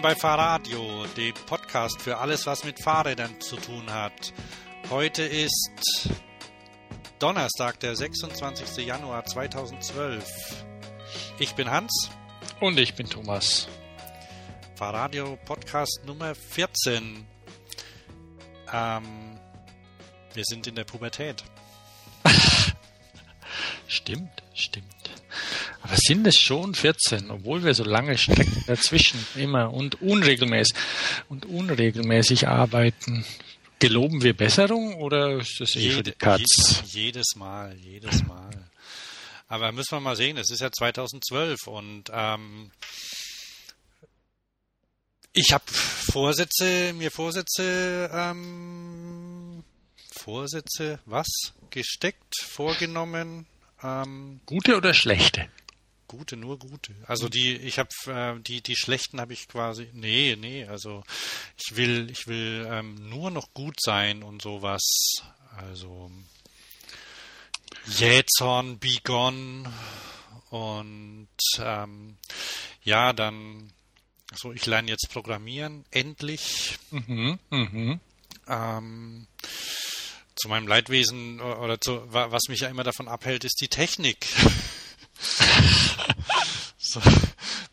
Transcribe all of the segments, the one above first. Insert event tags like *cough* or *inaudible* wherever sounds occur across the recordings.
Willkommen bei Fahrradio, dem Podcast für alles, was mit Fahrrädern zu tun hat. Heute ist Donnerstag, der 26. Januar 2012. Ich bin Hans. Und ich bin Thomas. Fahrradio Podcast Nummer 14. Ähm, wir sind in der Pubertät. *laughs* stimmt, stimmt. Aber sind es schon 14, obwohl wir so lange Strecken dazwischen immer und unregelmäßig und unregelmäßig arbeiten? Geloben wir Besserung oder ist das eh für die Katz? Je, jedes Mal, jedes Mal. Aber müssen wir mal sehen, es ist ja 2012 und ähm, ich habe Vorsätze, mir Vorsätze, ähm, Vorsätze, was? Gesteckt, vorgenommen. Ähm, Gute oder schlechte? Gute, nur gute. Also die, ich habe äh, die die schlechten habe ich quasi. Nee, nee. Also ich will, ich will ähm, nur noch gut sein und sowas. Also Jähzorn, Bigon und ähm, ja, dann so ich lerne jetzt Programmieren endlich. Mhm, mh. ähm, zu meinem Leidwesen oder zu was mich ja immer davon abhält, ist die Technik. *laughs* *laughs* so,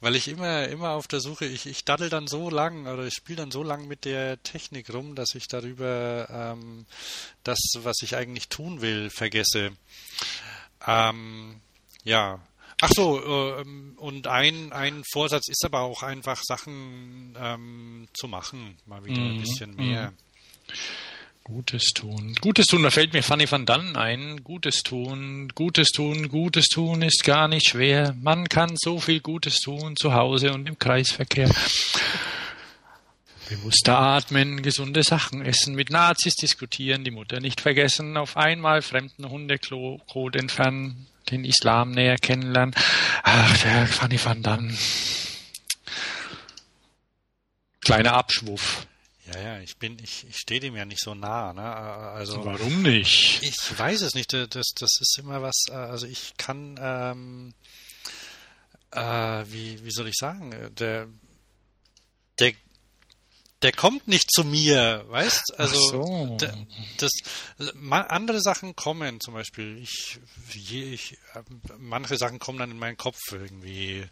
weil ich immer, immer auf der Suche, ich, ich daddel dann so lang oder ich spiele dann so lang mit der Technik rum, dass ich darüber ähm, das, was ich eigentlich tun will, vergesse. Ähm, ja. Ach so, ähm, und ein, ein Vorsatz ist aber auch einfach Sachen ähm, zu machen, mal wieder mhm. ein bisschen mehr. Mhm. Gutes tun. Gutes tun, da fällt mir Fanny van Dannen ein. Gutes tun, Gutes tun, Gutes tun ist gar nicht schwer. Man kann so viel Gutes tun zu Hause und im Kreisverkehr. Bewusster atmen, gesunde Sachen essen, mit Nazis diskutieren, die Mutter nicht vergessen, auf einmal fremden Hundekot entfernen, den Islam näher kennenlernen. Ach, der Fanny van Dannen. Kleiner Abschwuff. Ja, ja, ich bin, ich, ich stehe dem ja nicht so nah, ne? Also warum nicht? Ich weiß es nicht. Das, das ist immer was. Äh, also ich kann, ähm, äh, wie, wie soll ich sagen? Der, der, der kommt nicht zu mir, weißt? Also so. das, andere Sachen kommen, zum Beispiel. Ich, ich, manche Sachen kommen dann in meinen Kopf irgendwie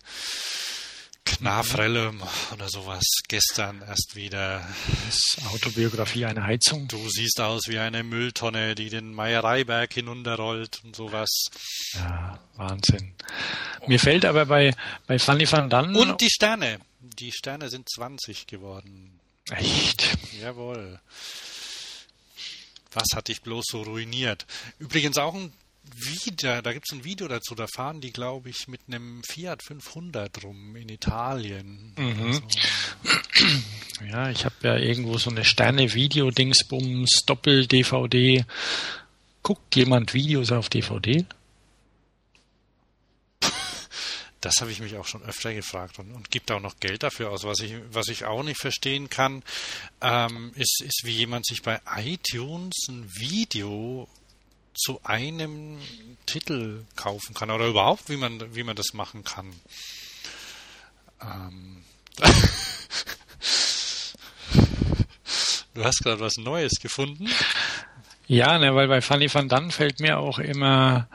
Knafrelle oder sowas gestern erst wieder. Das Autobiografie eine Heizung. Du siehst aus wie eine Mülltonne, die den Meiereiberg hinunterrollt und sowas. Ja, Wahnsinn. Mir fällt aber bei, bei Fanny van Dannen... Und die Sterne. Die Sterne sind 20 geworden. Echt? Jawohl. Was hat dich bloß so ruiniert? Übrigens auch ein wieder, da gibt es ein Video dazu, da fahren die, glaube ich, mit einem Fiat 500 rum in Italien. Mhm. Also. Ja, ich habe ja irgendwo so eine Sterne-Video-Dingsbums, Doppel-DVD. Guckt jemand Videos auf DVD? Das habe ich mich auch schon öfter gefragt und, und, gibt auch noch Geld dafür aus. Was ich, was ich auch nicht verstehen kann, ähm, ist, ist, wie jemand sich bei iTunes ein Video zu einem Titel kaufen kann oder überhaupt, wie man, wie man das machen kann. Ähm. *laughs* du hast gerade was Neues gefunden. Ja, ne, weil bei Fanny van Dann fällt mir auch immer,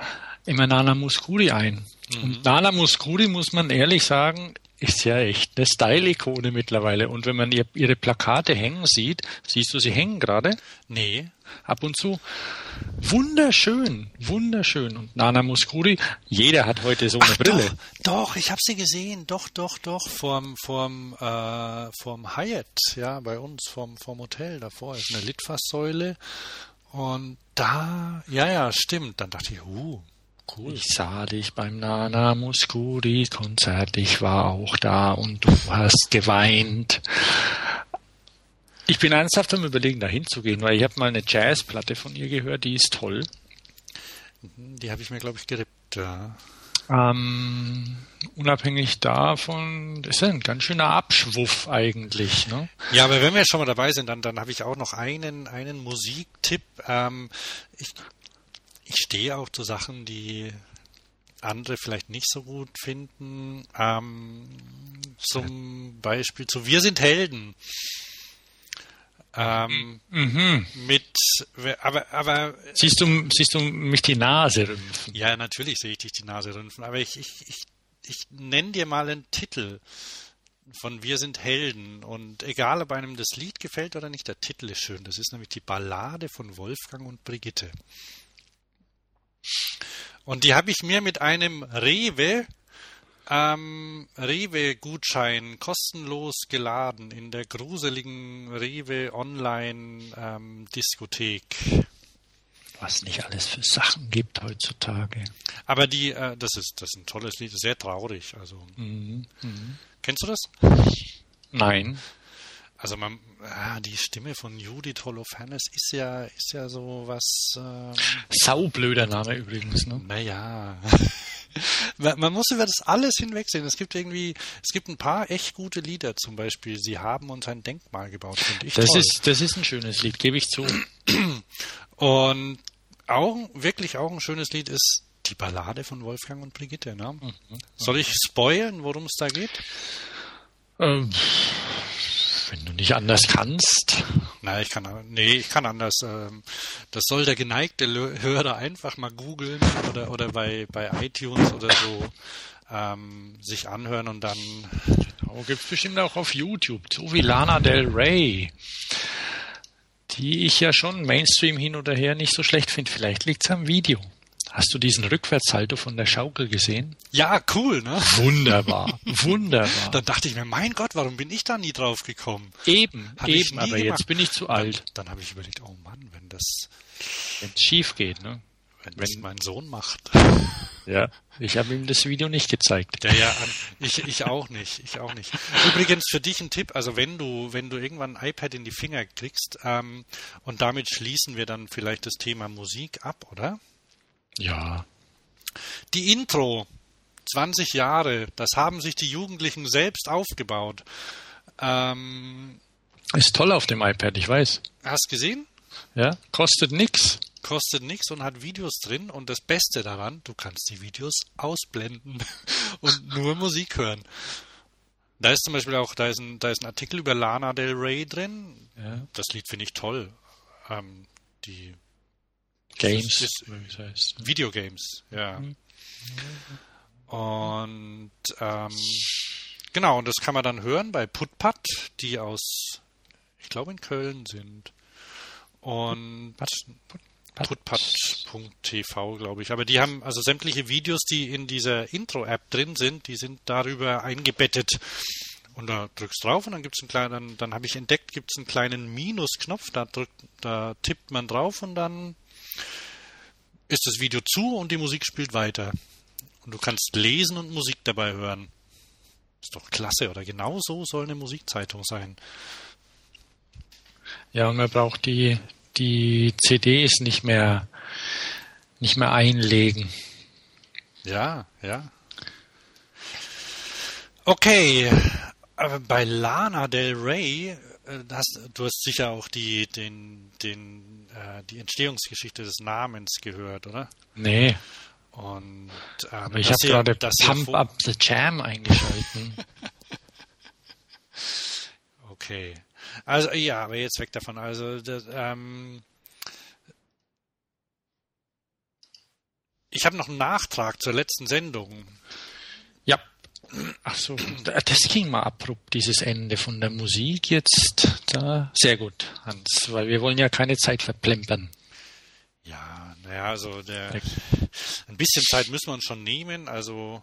immer Nana Muscuri ein. Mhm. Und Nana Muscuri, muss man ehrlich sagen, ist ja echt eine Style-Ikone mittlerweile. Und wenn man ihr, ihre Plakate hängen sieht, siehst du sie hängen gerade? Nee. Ab und zu. Wunderschön, wunderschön. Und Nana Muscuri, jeder hat heute so eine Ach, Brille. Doch, doch ich habe sie gesehen. Doch, doch, doch. Vorm, vorm, äh, vorm Hyatt, ja, bei uns, vorm, vorm Hotel. Davor ist eine Litfaßsäule. Und da, ja, ja, stimmt. Dann dachte ich, uh, Cool. Ich sah dich beim Nana Muscuri Konzert, ich war auch da und du hast geweint. Ich bin ernsthaft am überlegen, da hinzugehen, weil ich habe mal eine Jazzplatte von ihr gehört, die ist toll. Die habe ich mir, glaube ich, gerippt, ja. Ähm, unabhängig davon, das ist ein ganz schöner Abschwuff eigentlich. Ne? Ja, aber wenn wir schon mal dabei sind, dann, dann habe ich auch noch einen, einen Musiktipp. Ähm, ich ich stehe auch zu Sachen, die andere vielleicht nicht so gut finden. Ähm, zum Beispiel zu Wir sind Helden. Ähm, mhm. Mit, aber, aber. Siehst du, siehst du mich die Nase rümpfen? Ja, natürlich sehe ich dich die Nase rümpfen, aber ich, ich, ich, ich nenne dir mal einen Titel von Wir sind Helden und egal, ob einem das Lied gefällt oder nicht, der Titel ist schön. Das ist nämlich die Ballade von Wolfgang und Brigitte. Und die habe ich mir mit einem Rewe ähm, Rewe-Gutschein kostenlos geladen in der gruseligen Rewe Online-Diskothek. Ähm, Was nicht alles für Sachen gibt heutzutage. Aber die, äh, das ist, das ist ein tolles Lied, sehr traurig. Also, mhm. Mhm. kennst du das? Nein. Also man, ah, die Stimme von Judith Holofernes ist ja, ist ja so was. Ähm, Saublöder Name übrigens, ne? Naja. *laughs* Man muss über das alles hinwegsehen. Es gibt irgendwie, es gibt ein paar echt gute Lieder, zum Beispiel Sie haben uns ein Denkmal gebaut, finde ich. Das toll. ist, das ist ein schönes Lied, gebe ich zu. *clears throat* Und auch, wirklich auch ein schönes Lied ist die Ballade von Wolfgang und Brigitte. Ne? Mhm. Soll ich spoilern, worum es da geht? Ähm, wenn du nicht anders kannst. Nein, ich kann, nee, ich kann anders. Ähm, das soll der geneigte Hörer einfach mal googeln oder, oder bei, bei iTunes oder so ähm, sich anhören und dann. Genau, gibt es bestimmt auch auf YouTube. So wie Lana Del Rey. Die ich ja schon Mainstream hin oder her nicht so schlecht finde. Vielleicht liegt es am Video. Hast du diesen Rückwärtssalto von der Schaukel gesehen? Ja, cool, ne? Wunderbar, *laughs* wunderbar. Dann dachte ich mir, mein Gott, warum bin ich da nie drauf gekommen? Eben, Hab eben, aber gemacht. jetzt bin ich zu alt. Dann, dann habe ich überlegt, oh Mann, wenn das... Wenn es schief geht, ne? Wenn, wenn das mein Sohn macht. *laughs* Ja, ich habe ihm das Video nicht gezeigt. Ja, ja, ich, ich auch nicht, ich auch nicht. Übrigens für dich ein Tipp, also wenn du, wenn du irgendwann ein iPad in die Finger kriegst, ähm, und damit schließen wir dann vielleicht das Thema Musik ab, oder? Ja. Die Intro, 20 Jahre, das haben sich die Jugendlichen selbst aufgebaut. Ähm, ist toll auf dem iPad, ich weiß. Hast gesehen? Ja, kostet nix. Kostet nix und hat Videos drin und das Beste daran, du kannst die Videos ausblenden *laughs* und nur Musik hören. Da ist zum Beispiel auch, da ist ein, da ist ein Artikel über Lana Del Rey drin. Ja. Das Lied finde ich toll. Ähm, die Games. Ist, ist, heißt. Videogames, ja. Mhm. Und ähm, genau, und das kann man dann hören bei Putpat, die aus, ich glaube, in Köln sind. Und putpat.tv, glaube ich. Aber die haben also sämtliche Videos, die in dieser Intro-App drin sind, die sind darüber eingebettet. Und da drückst drauf und dann gibt es einen kleinen, dann, dann habe ich entdeckt, gibt es einen kleinen Minusknopf, da drückt, da tippt man drauf und dann ist das Video zu und die Musik spielt weiter. Und du kannst lesen und Musik dabei hören. Ist doch klasse, oder? Genau so soll eine Musikzeitung sein. Ja, und man braucht die, die CDs nicht mehr, nicht mehr einlegen. Ja, ja. Okay, bei Lana Del Rey hast, du hast sicher auch die, den, den, äh, die Entstehungsgeschichte des Namens gehört, oder? Nee. Und, ähm, Aber ich habe gerade Pump Up the Jam eingeschalten. *laughs* okay. Also ja, aber jetzt weg davon. Also das, ähm, ich habe noch einen Nachtrag zur letzten Sendung. Ach so, das ging mal abrupt, dieses Ende von der Musik jetzt. Da. Sehr gut, Hans, weil wir wollen ja keine Zeit verplempern. Ja, naja, also der, ein bisschen Zeit müssen wir uns schon nehmen, also.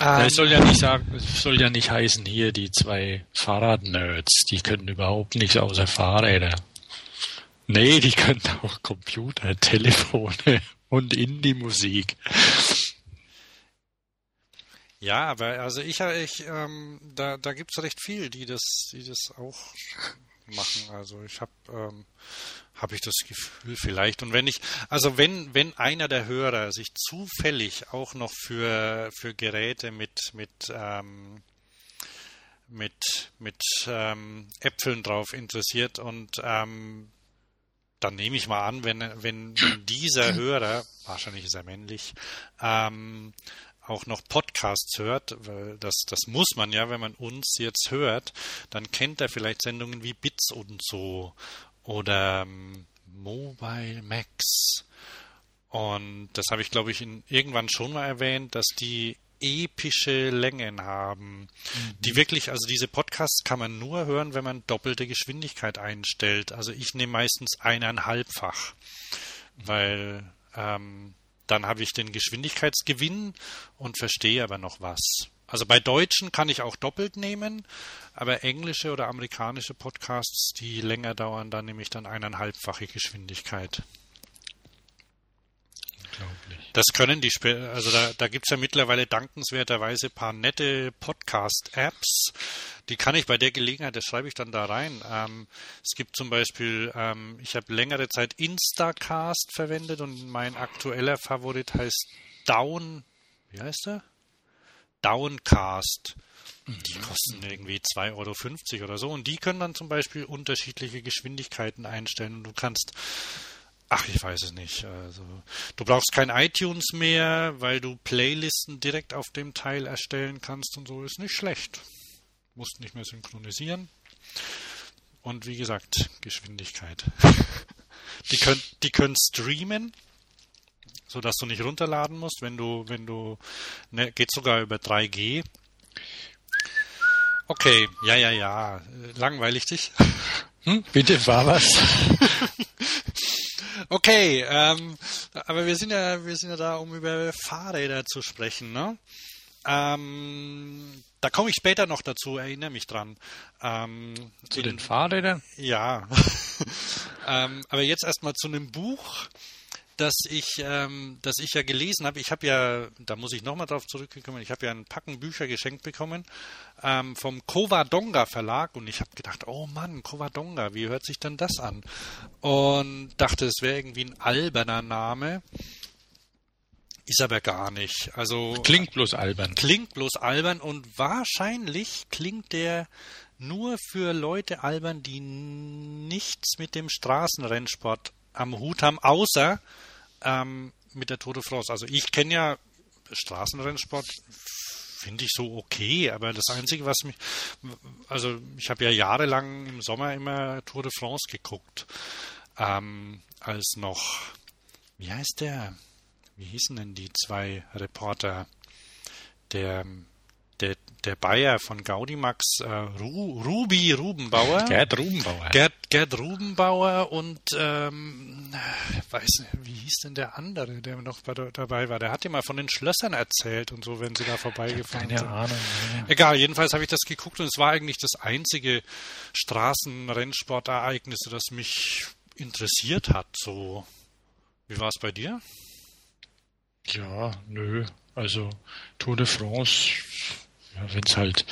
Ähm, es soll ja nicht sagen, es soll ja nicht heißen, hier die zwei Fahrradnerds, die können überhaupt nichts außer Fahrräder. Nee, die können auch Computer, Telefone *laughs* und Indie-Musik. Ja, aber also ich, ich ähm, da, da gibt es recht viel, die das, die das auch machen. Also ich habe ähm, habe ich das Gefühl vielleicht. Und wenn ich, also wenn, wenn einer der Hörer sich zufällig auch noch für, für Geräte mit, mit, ähm, mit, mit ähm, Äpfeln drauf interessiert und ähm, dann nehme ich mal an, wenn, wenn dieser Hörer, wahrscheinlich ist er männlich, ähm, auch noch Podcasts hört, weil das, das muss man ja, wenn man uns jetzt hört, dann kennt er vielleicht Sendungen wie Bits und so oder ähm, Mobile Max. Und das habe ich, glaube ich, in, irgendwann schon mal erwähnt, dass die epische Längen haben. Mhm. Die wirklich, also diese Podcasts kann man nur hören, wenn man doppelte Geschwindigkeit einstellt. Also ich nehme meistens eineinhalbfach, weil ähm, dann habe ich den Geschwindigkeitsgewinn und verstehe aber noch was. Also bei Deutschen kann ich auch doppelt nehmen, aber englische oder amerikanische Podcasts, die länger dauern, da nehme ich dann eineinhalbfache Geschwindigkeit. Unglaublich. Das können die, also da, da gibt es ja mittlerweile dankenswerterweise ein paar nette Podcast-Apps. Die kann ich bei der Gelegenheit, das schreibe ich dann da rein. Ähm, es gibt zum Beispiel, ähm, ich habe längere Zeit Instacast verwendet und mein aktueller Favorit heißt Down, wie heißt er? Downcast. Die kosten irgendwie 2,50 Euro oder so. Und die können dann zum Beispiel unterschiedliche Geschwindigkeiten einstellen. Und du kannst Ach, ich weiß es nicht. Also, du brauchst kein iTunes mehr, weil du Playlisten direkt auf dem Teil erstellen kannst und so ist nicht schlecht. Musst nicht mehr synchronisieren. Und wie gesagt, Geschwindigkeit. *laughs* die können, die können streamen, sodass du nicht runterladen musst, wenn du, wenn du, ne, geht sogar über 3G. Okay, ja, ja, ja. Langweilig dich? Hm, bitte war was. *laughs* Okay, ähm, aber wir sind ja, wir sind ja da, um über Fahrräder zu sprechen, ne? Ähm, da komme ich später noch dazu, erinnere mich dran. Ähm, zu in, den Fahrrädern? Ja. *laughs* ähm, aber jetzt erstmal zu einem Buch, das ich, ähm, das ich ja gelesen habe. Ich habe ja, da muss ich nochmal drauf zurückkommen, ich habe ja ein Packen Bücher geschenkt bekommen ähm, vom Covadonga Verlag und ich habe gedacht, oh Mann, Covadonga, wie hört sich denn das an? Und dachte, es wäre irgendwie ein alberner Name. Ist aber gar nicht. Also klingt bloß albern. Klingt bloß albern und wahrscheinlich klingt der nur für Leute albern, die nichts mit dem Straßenrennsport am Hut haben, außer ähm, mit der Tour de France. Also ich kenne ja Straßenrennsport, finde ich so okay, aber das Einzige, was mich, also ich habe ja jahrelang im Sommer immer Tour de France geguckt, ähm, als noch, wie heißt der, wie hießen denn die zwei Reporter, der der, der Bayer von Gaudimax, äh, Ru, Ruby Rubenbauer. Gerd Rubenbauer. Gerd, Gerd Rubenbauer und ähm, weiß nicht, wie hieß denn der andere, der noch bei, dabei war? Der hat ja mal von den Schlössern erzählt und so, wenn sie da vorbeigefahren keine sind. Keine Ahnung. Ja. Egal, jedenfalls habe ich das geguckt und es war eigentlich das einzige Straßenrennsportereignis, das mich interessiert hat. So, wie war es bei dir? Ja, nö. Also Tour de France wenn es halt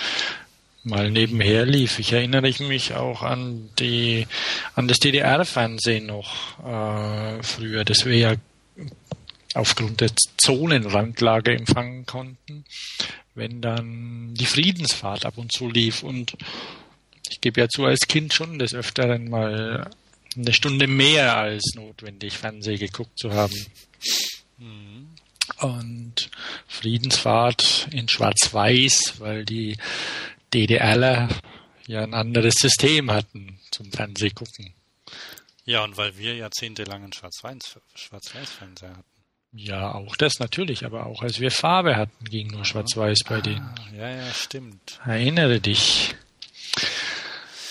mal nebenher lief. Ich erinnere mich auch an die an das DDR-Fernsehen noch äh, früher, das wir ja aufgrund der Zonenrandlage empfangen konnten, wenn dann die Friedensfahrt ab und zu lief und ich gebe ja zu, als Kind schon des Öfteren mal eine Stunde mehr als notwendig Fernseh geguckt zu haben. Mhm und Friedensfahrt in Schwarz-Weiß, weil die DDRler ja ein anderes System hatten zum Fernsehgucken. Ja, und weil wir jahrzehntelang einen Schwarz-Weiß-Fernseher hatten. Ja, auch das natürlich, aber auch als wir Farbe hatten, ging nur Schwarz-Weiß bei ah, denen. Ja, ja, stimmt. Erinnere dich.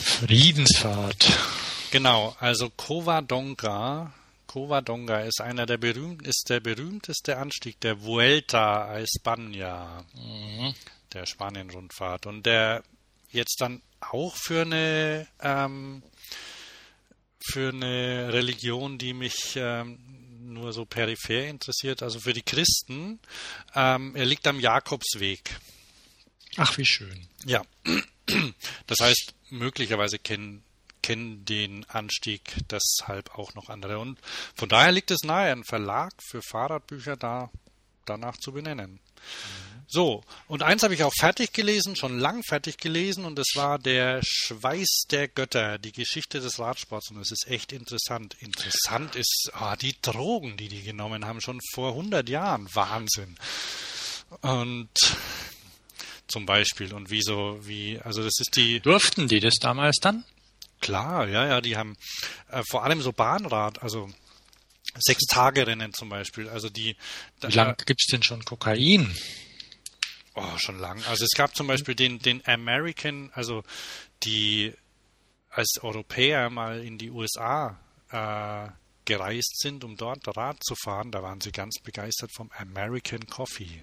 Friedensfahrt. Genau, also Covadonga Covadonga ist einer der berühmt, ist der berühmteste Anstieg der Vuelta a España, mhm. der Spanien-Rundfahrt. Und der jetzt dann auch für eine ähm, für eine Religion, die mich ähm, nur so peripher interessiert, also für die Christen. Ähm, er liegt am Jakobsweg. Ach, wie schön. Ja. *clears throat* Das heißt, möglicherweise kennen kennen den Anstieg deshalb auch noch andere. Und von daher liegt es nahe, einen Verlag für Fahrradbücher da danach zu benennen. So, und eins habe ich auch fertig gelesen, schon lang fertig gelesen, und das war der Schweiß der Götter, die Geschichte des Radsports. Und es ist echt interessant. Interessant ist ah, die Drogen, die die genommen haben, schon vor 100 Jahren. Wahnsinn. Und zum Beispiel, und wieso, wie, also das ist die. Durften die das damals dann? Klar, ja, ja, die haben äh, vor allem so Bahnrad, also sechs Tage Rennen zum Beispiel. Also die. Wie lange gibt es denn schon Kokain? Oh, schon lang. Also es gab zum Beispiel den, den American, also die als Europäer mal in die USA äh, gereist sind, um dort Rad zu fahren, da waren sie ganz begeistert vom American Coffee.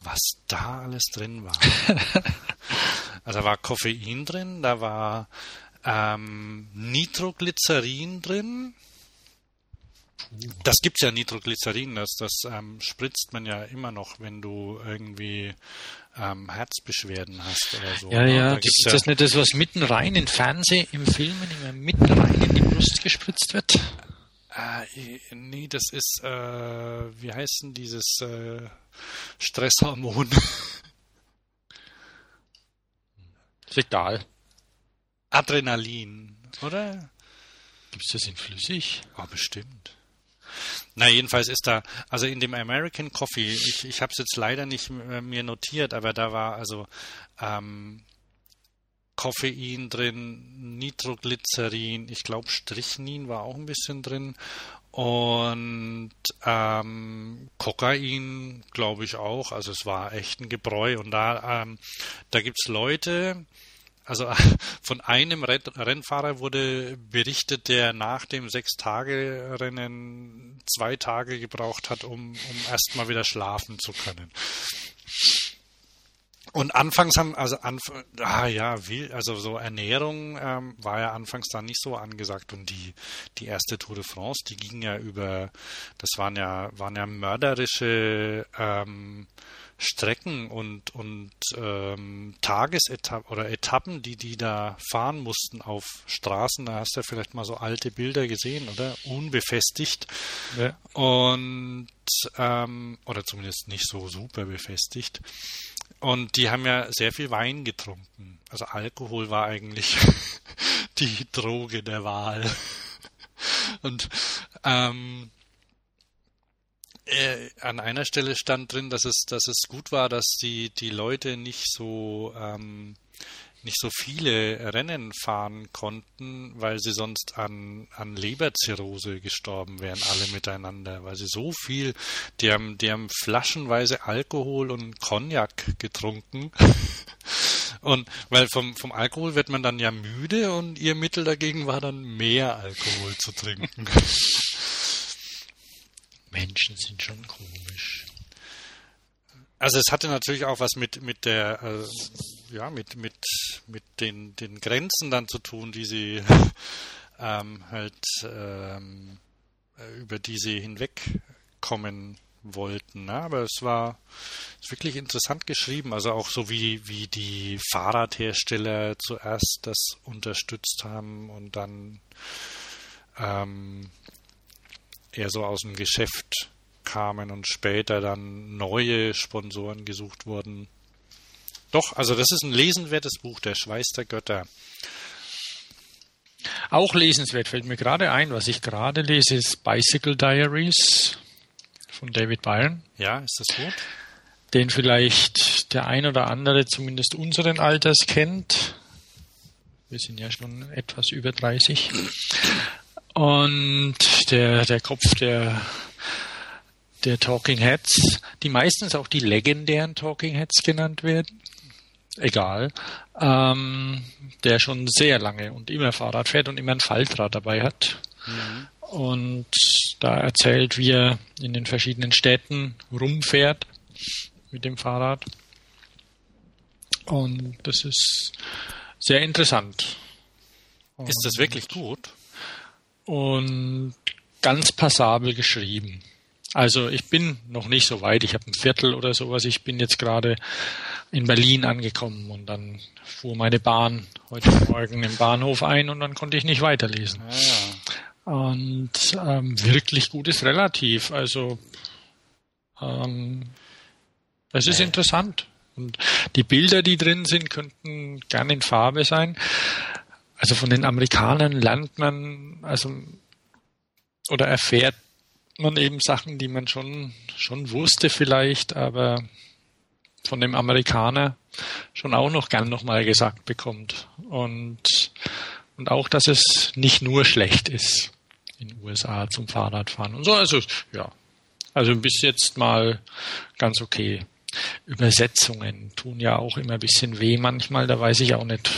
Was da alles drin war. *laughs* also da war Koffein drin, da war ähm, Nitroglycerin drin, das gibt ja Nitroglycerin, das, das ähm, spritzt man ja immer noch, wenn du irgendwie ähm, Herzbeschwerden hast oder so. Ja, ne? ja, da das ist ja das nicht das, was mitten rein in Fernsehen, im Filmen immer mitten rein in die Brust gespritzt wird? Äh, nee, das ist, äh, wie heißt denn dieses äh, Stresshormon? Ist egal. Adrenalin, oder? Gibt es das in flüssig? Ah, oh, bestimmt. Na, jedenfalls ist da, also in dem American Coffee, ich, ich habe es jetzt leider nicht äh, mir notiert, aber da war also ähm, Koffein drin, Nitroglycerin, ich glaube Strichnin war auch ein bisschen drin und ähm, Kokain, glaube ich auch. Also es war echt ein Gebräu und da, ähm, da es Leute, also *laughs* von einem Rennfahrer wurde berichtet, der nach dem Sechs-Tage-Rennen zwei Tage gebraucht hat, um, um erstmal wieder schlafen zu können. Und anfangs haben, also anf ah ja, wie, also so Ernährung ähm, war ja anfangs dann nicht so angesagt und die die erste Tour de France, die ging ja über, das waren ja waren ja mörderische ähm, Strecken und, und ähm, Tagesetappen oder Etappen, die die da fahren mussten auf Straßen. Da hast du ja vielleicht mal so alte Bilder gesehen, oder? Unbefestigt. Ja. Und ähm, oder zumindest nicht so super befestigt. Und die haben ja sehr viel Wein getrunken. Also Alkohol war eigentlich *laughs* die Droge der Wahl. *laughs* Und ähm, äh, an einer Stelle stand drin, dass es, dass es gut war, dass die, die Leute nicht so ähm, nicht so viele Rennen fahren konnten, weil sie sonst an, an Leberzirrhose gestorben wären, alle miteinander, weil sie so viel, die haben, die haben flaschenweise Alkohol und Cognac getrunken. *laughs* Und weil vom, vom Alkohol wird man dann ja müde und ihr Mittel dagegen war dann mehr Alkohol zu trinken. *laughs* Menschen sind schon komisch. Also es hatte natürlich auch was mit mit der äh, ja mit mit mit den den Grenzen dann zu tun, die sie *laughs* ähm, halt ähm, über die sie hinwegkommen wollten. Ne? Aber es war ist wirklich interessant geschrieben. Also auch so wie wie die Fahrradhersteller zuerst das unterstützt haben und dann ähm, eher so aus dem Geschäft kamen und später dann neue Sponsoren gesucht wurden. Doch, also das ist ein lesenwertes Buch, Der Schweiß der Götter. Auch lesenswert fällt mir gerade ein, was ich gerade lese, ist Bicycle Diaries von David Byron. Ja, ist das gut? Den vielleicht der ein oder andere zumindest unseren Alters kennt. Wir sind ja schon etwas über 30. Und der, der Kopf der, der Talking Heads, die meistens auch die legendären Talking Heads genannt werden, egal, ähm, der schon sehr lange und immer Fahrrad fährt und immer ein Faltrad dabei hat. Mhm. Und da erzählt, wie er in den verschiedenen Städten rumfährt mit dem Fahrrad. Und das ist sehr interessant. Ist das wirklich gut? Und ganz passabel geschrieben. Also ich bin noch nicht so weit, ich habe ein Viertel oder sowas. Ich bin jetzt gerade in Berlin angekommen und dann fuhr meine Bahn heute Morgen im Bahnhof ein und dann konnte ich nicht weiterlesen. Ah, ja. Und ähm, wirklich gut ist relativ. Also Ähm, es ist interessant. Und die Bilder, die drin sind, könnten gerne in Farbe sein. Also von den Amerikanern lernt man, also oder erfährt man eben Sachen, die man schon, schon wusste vielleicht, aber von dem Amerikaner schon auch noch gern nochmal gesagt bekommt. Und, und auch, dass es nicht nur schlecht ist in den USA zum Fahrradfahren und so. Also, ja. Also bis jetzt mal ganz okay. Übersetzungen tun ja auch immer ein bisschen weh manchmal. Da weiß ich auch nicht,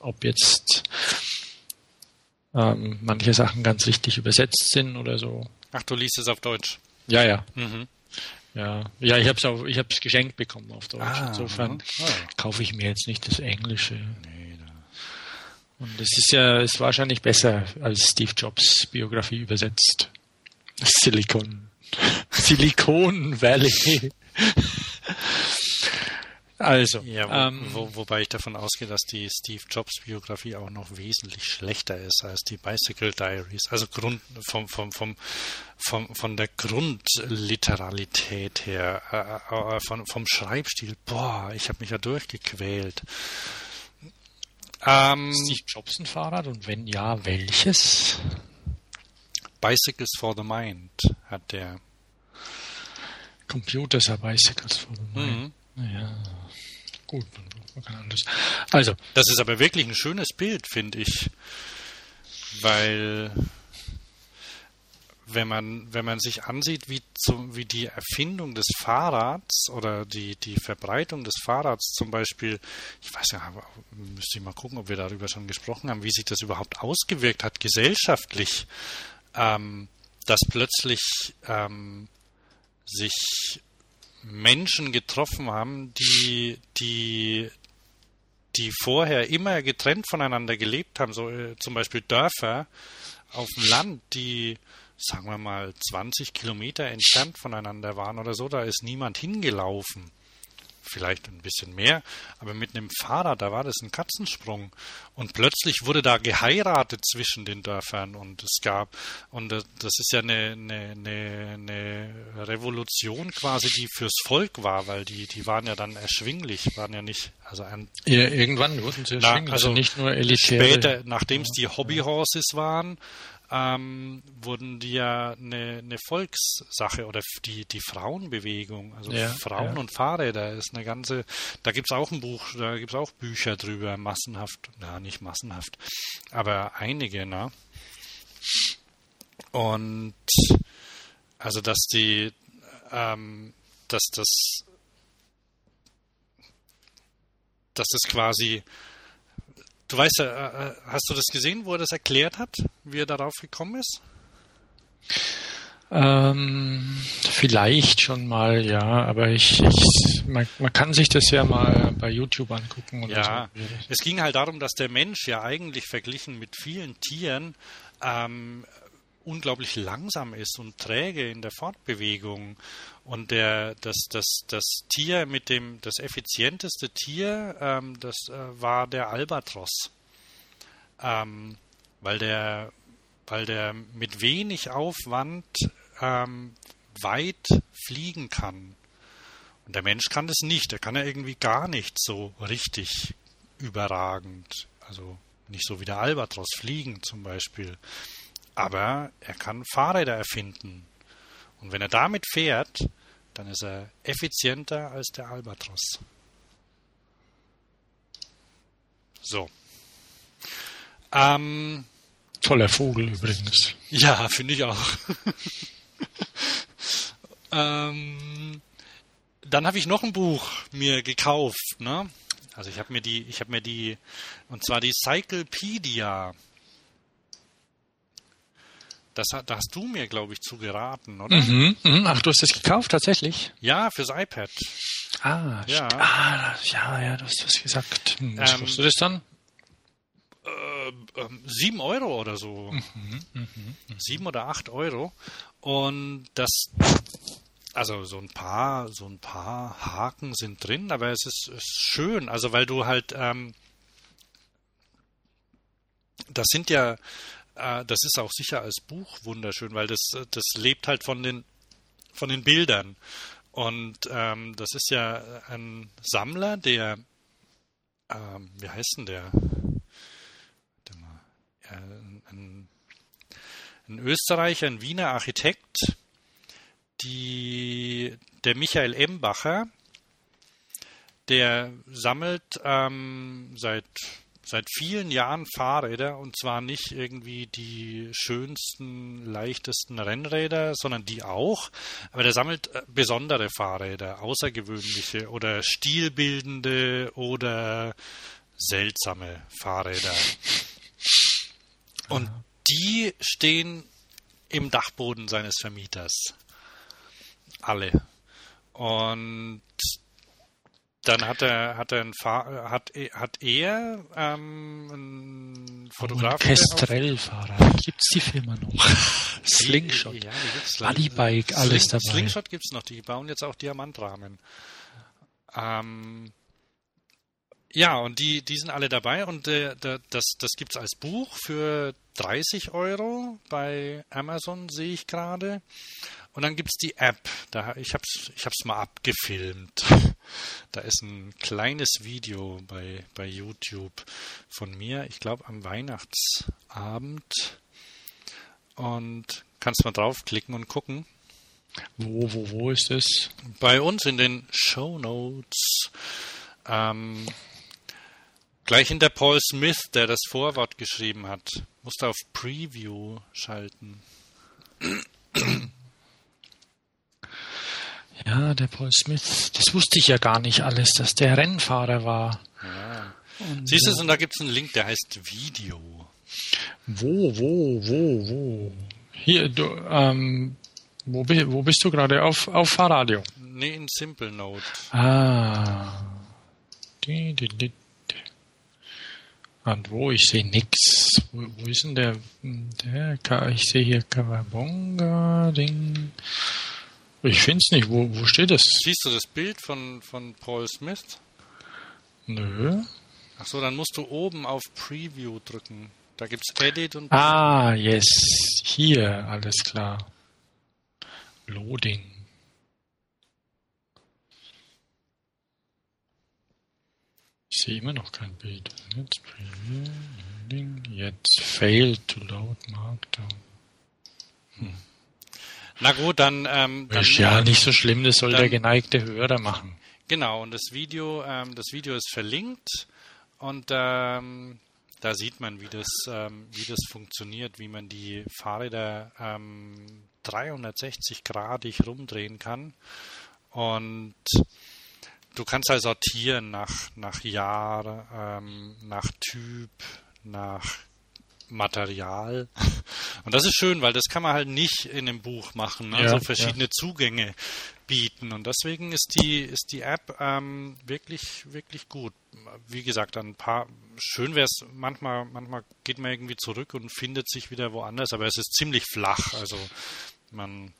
ob jetzt ähm, manche Sachen ganz richtig übersetzt sind oder so. Ach, du liest es auf Deutsch? Ja, ja. Mhm. Ja, ja, ich habe es ich habe es geschenkt bekommen auf Deutsch. Ah, Insofern oh. kaufe ich mir jetzt nicht das Englische. Nee, da. Und es ist ja, ist wahrscheinlich besser als Steve Jobs Biografie übersetzt. Silicon, *laughs* Silicon Valley. Also, ja, ähm, wo, wobei ich davon ausgehe, dass die Steve Jobs Biografie auch noch wesentlich schlechter ist als die Bicycle Diaries. Also Grund vom vom vom, vom von der Grundliteralität her, äh, äh, von, vom Schreibstil. Boah, ich habe mich ja durchgequält. Ähm, Steve Jobs ein Fahrrad und wenn ja, welches? Bicycles for the Mind hat der. Computers are Bicycles for the Mind. Mhm. Ja. Gut, man kann anders. Also. Das ist aber wirklich ein schönes Bild, finde ich. Weil wenn man, wenn man sich ansieht, wie, zu, wie die Erfindung des Fahrrads oder die, die Verbreitung des Fahrrads zum Beispiel, ich weiß ja, müsste ich mal gucken, ob wir darüber schon gesprochen haben, wie sich das überhaupt ausgewirkt hat gesellschaftlich, ähm, dass plötzlich ähm, sich Menschen getroffen haben, die, die, die vorher immer getrennt voneinander gelebt haben, so äh, zum Beispiel Dörfer auf dem Land, die, sagen wir mal, 20 Kilometer entfernt voneinander waren oder so, da ist niemand hingelaufen vielleicht ein bisschen mehr, aber mit einem Fahrrad, da war das ein Katzensprung. Und plötzlich wurde da geheiratet zwischen den Dörfern und es gab, und das ist ja eine, eine, eine, eine Revolution quasi, die fürs Volk war, weil die, die waren ja dann erschwinglich, waren ja nicht, also ein, ja, irgendwann wurden sie erschwinglich, also, also nicht nur elitäre. Später, nachdem es die Hobbyhorses waren, ähm, wurden die ja eine, eine, Volkssache oder die, die Frauenbewegung, also ja, Frauen ja. und Fahrräder ist eine ganze, da gibt es auch ein Buch, da gibt es auch Bücher drüber, massenhaft, na nicht massenhaft, aber einige, ne? Und also dass die, ähm, dass das, dass das quasi Du weißt, äh, äh, hast du das gesehen, wo er das erklärt hat, wie er darauf gekommen ist? Ähm, vielleicht schon mal, ja, aber ich, ich man, man, kann sich das ja mal bei YouTube angucken. Oder ja, so. es ging halt darum, dass der Mensch ja eigentlich verglichen mit vielen Tieren ähm, unglaublich langsam ist und träge in der Fortbewegung. Und der, das, das, das Tier mit dem, das effizienteste Tier, ähm, das äh, war der Albatros. Ähm, weil der, weil der mit wenig Aufwand ähm, weit fliegen kann. Und der Mensch kann das nicht. Der kann ja irgendwie gar nicht so richtig überragend. Also nicht so wie der Albatros fliegen zum Beispiel. Aber er kann Fahrräder erfinden. Und wenn er damit fährt, dann ist er effizienter als der Albatros. So. Ähm, Toller Vogel übrigens. Ja, finde ich auch. *laughs* ähm, dann habe ich noch ein Buch mir gekauft, ne? Also ich habe mir die, ich habe mir die, und zwar die Cyclepedia das, da hast du mir, glaube ich, zu geraten, oder? Mhm, mh. Ach, du hast es gekauft, tatsächlich? Ja, fürs iPad. Ah, ja. Ah, ja, ja, du hast was gesagt. Hm, was ähm, kostet das dann? Äh, äh, sieben Euro oder so. Mhm, mh, mh. Sieben oder acht Euro. Und das, also so ein paar, so ein paar Haken sind drin, aber es ist, ist schön, also weil du halt, ähm, das sind ja das ist auch sicher als Buch wunderschön, weil das, das lebt halt von den von den Bildern. Und ähm, das ist ja ein Sammler, der, ähm, wie heißt denn der? Ein, ein Österreicher, ein Wiener Architekt, die, der Michael Embacher, der sammelt ähm, seit seit vielen Jahren Fahrräder und zwar nicht irgendwie die schönsten, leichtesten Rennräder, sondern die auch. Aber der sammelt äh, besondere Fahrräder, außergewöhnliche oder stilbildende oder seltsame Fahrräder. Und die stehen im Dachboden seines Vermieters. Alle. Und dann hat er, hat er ein Fahr hat, hat er ähm, einen Fotograf. Kestrel-Fahrer. Gibt's die Firma noch? *laughs* Slingshot. Ja, die gibt's Bodybike, alles Sling, dabei. Slingshot gibt's noch. Die bauen jetzt auch Diamantrahmen. Ähm, ja, und die, die sind alle dabei und äh, das, das gibt's als Buch für 30 Euro bei Amazon, sehe ich gerade. Und dann gibt es die App. Da, ich habe es ich hab's mal abgefilmt. *laughs* Da ist ein kleines Video bei, bei YouTube von mir, ich glaube am Weihnachtsabend. Und kannst mal draufklicken und gucken. Wo, wo, wo ist es? Bei uns in den Show Notes. Ähm, gleich hinter Paul Smith, der das Vorwort geschrieben hat. Musste auf Preview schalten. Ja, der Paul Smith, das wusste ich ja gar nicht alles, dass der Rennfahrer war. Ja. Und, Siehst du, äh, und da gibt es einen Link, der heißt Video. Wo, wo, wo, wo? Hier, du, ähm, wo, wo bist du gerade? Auf, auf Fahrradio? Nee, in Simple Note. Ah. Die, die, die. Und wo? Ich sehe nix. Wo, wo ist denn der? der ich sehe hier Kawabonga, Ding. Ich finde es nicht. Wo, wo steht es? Siehst du das Bild von, von Paul Smith? Nö. Achso, dann musst du oben auf Preview drücken. Da gibt es Edit und. Ah, yes. Hier, alles klar. Loading. Ich sehe immer noch kein Bild. Jetzt Preview, Loading. Jetzt failed to load Markdown. Hm. Na gut, dann. Ähm, dann ist ja nicht so schlimm, das soll dann, der geneigte Hörer machen. Genau, und das Video, ähm, das Video ist verlinkt und ähm, da sieht man, wie das, ähm, wie das funktioniert, wie man die Fahrräder 360-gradig ähm, rumdrehen kann. Und du kannst halt sortieren nach, nach Jahr, ähm, nach Typ, nach Material. *laughs* Und das ist schön, weil das kann man halt nicht in einem Buch machen, ne? ja, also verschiedene ja. Zugänge bieten. Und deswegen ist die, ist die App ähm, wirklich, wirklich gut. Wie gesagt, ein paar, schön wäre es, manchmal, manchmal geht man irgendwie zurück und findet sich wieder woanders, aber es ist ziemlich flach. Also man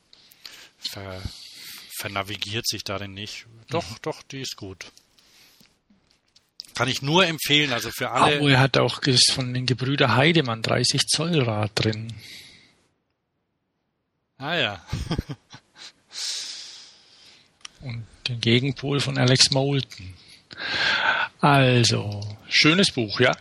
ver, vernavigiert sich darin nicht. Doch, mhm. doch, die ist gut. Kann ich nur empfehlen, also für alle. Aber er hat auch von den Gebrüder Heidemann 30 Zoll Rad drin. Ah ja. *laughs* Und den Gegenpol von Alex Moulton. Also, schönes Buch, ja.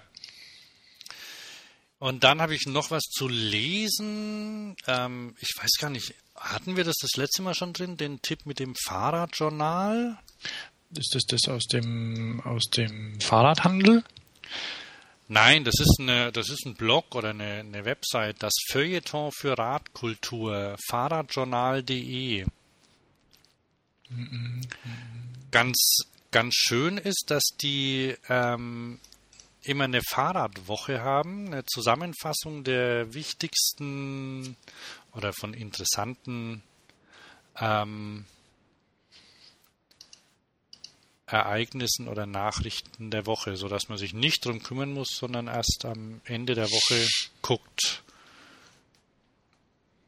Und dann habe ich noch was zu lesen. Ähm, ich weiß gar nicht, hatten wir das das letzte Mal schon drin, den Tipp mit dem Fahrradjournal? Ist das das aus dem, aus dem Fahrradhandel? Nein, das ist, eine, das ist ein Blog oder eine, eine Website, das Feuilleton für Radkultur, fahrradjournal.de. Ganz, ganz schön ist, dass die ähm, immer eine Fahrradwoche haben, eine Zusammenfassung der wichtigsten oder von interessanten ähm, Ereignissen oder Nachrichten der Woche, sodass man sich nicht drum kümmern muss, sondern erst am Ende der Woche guckt.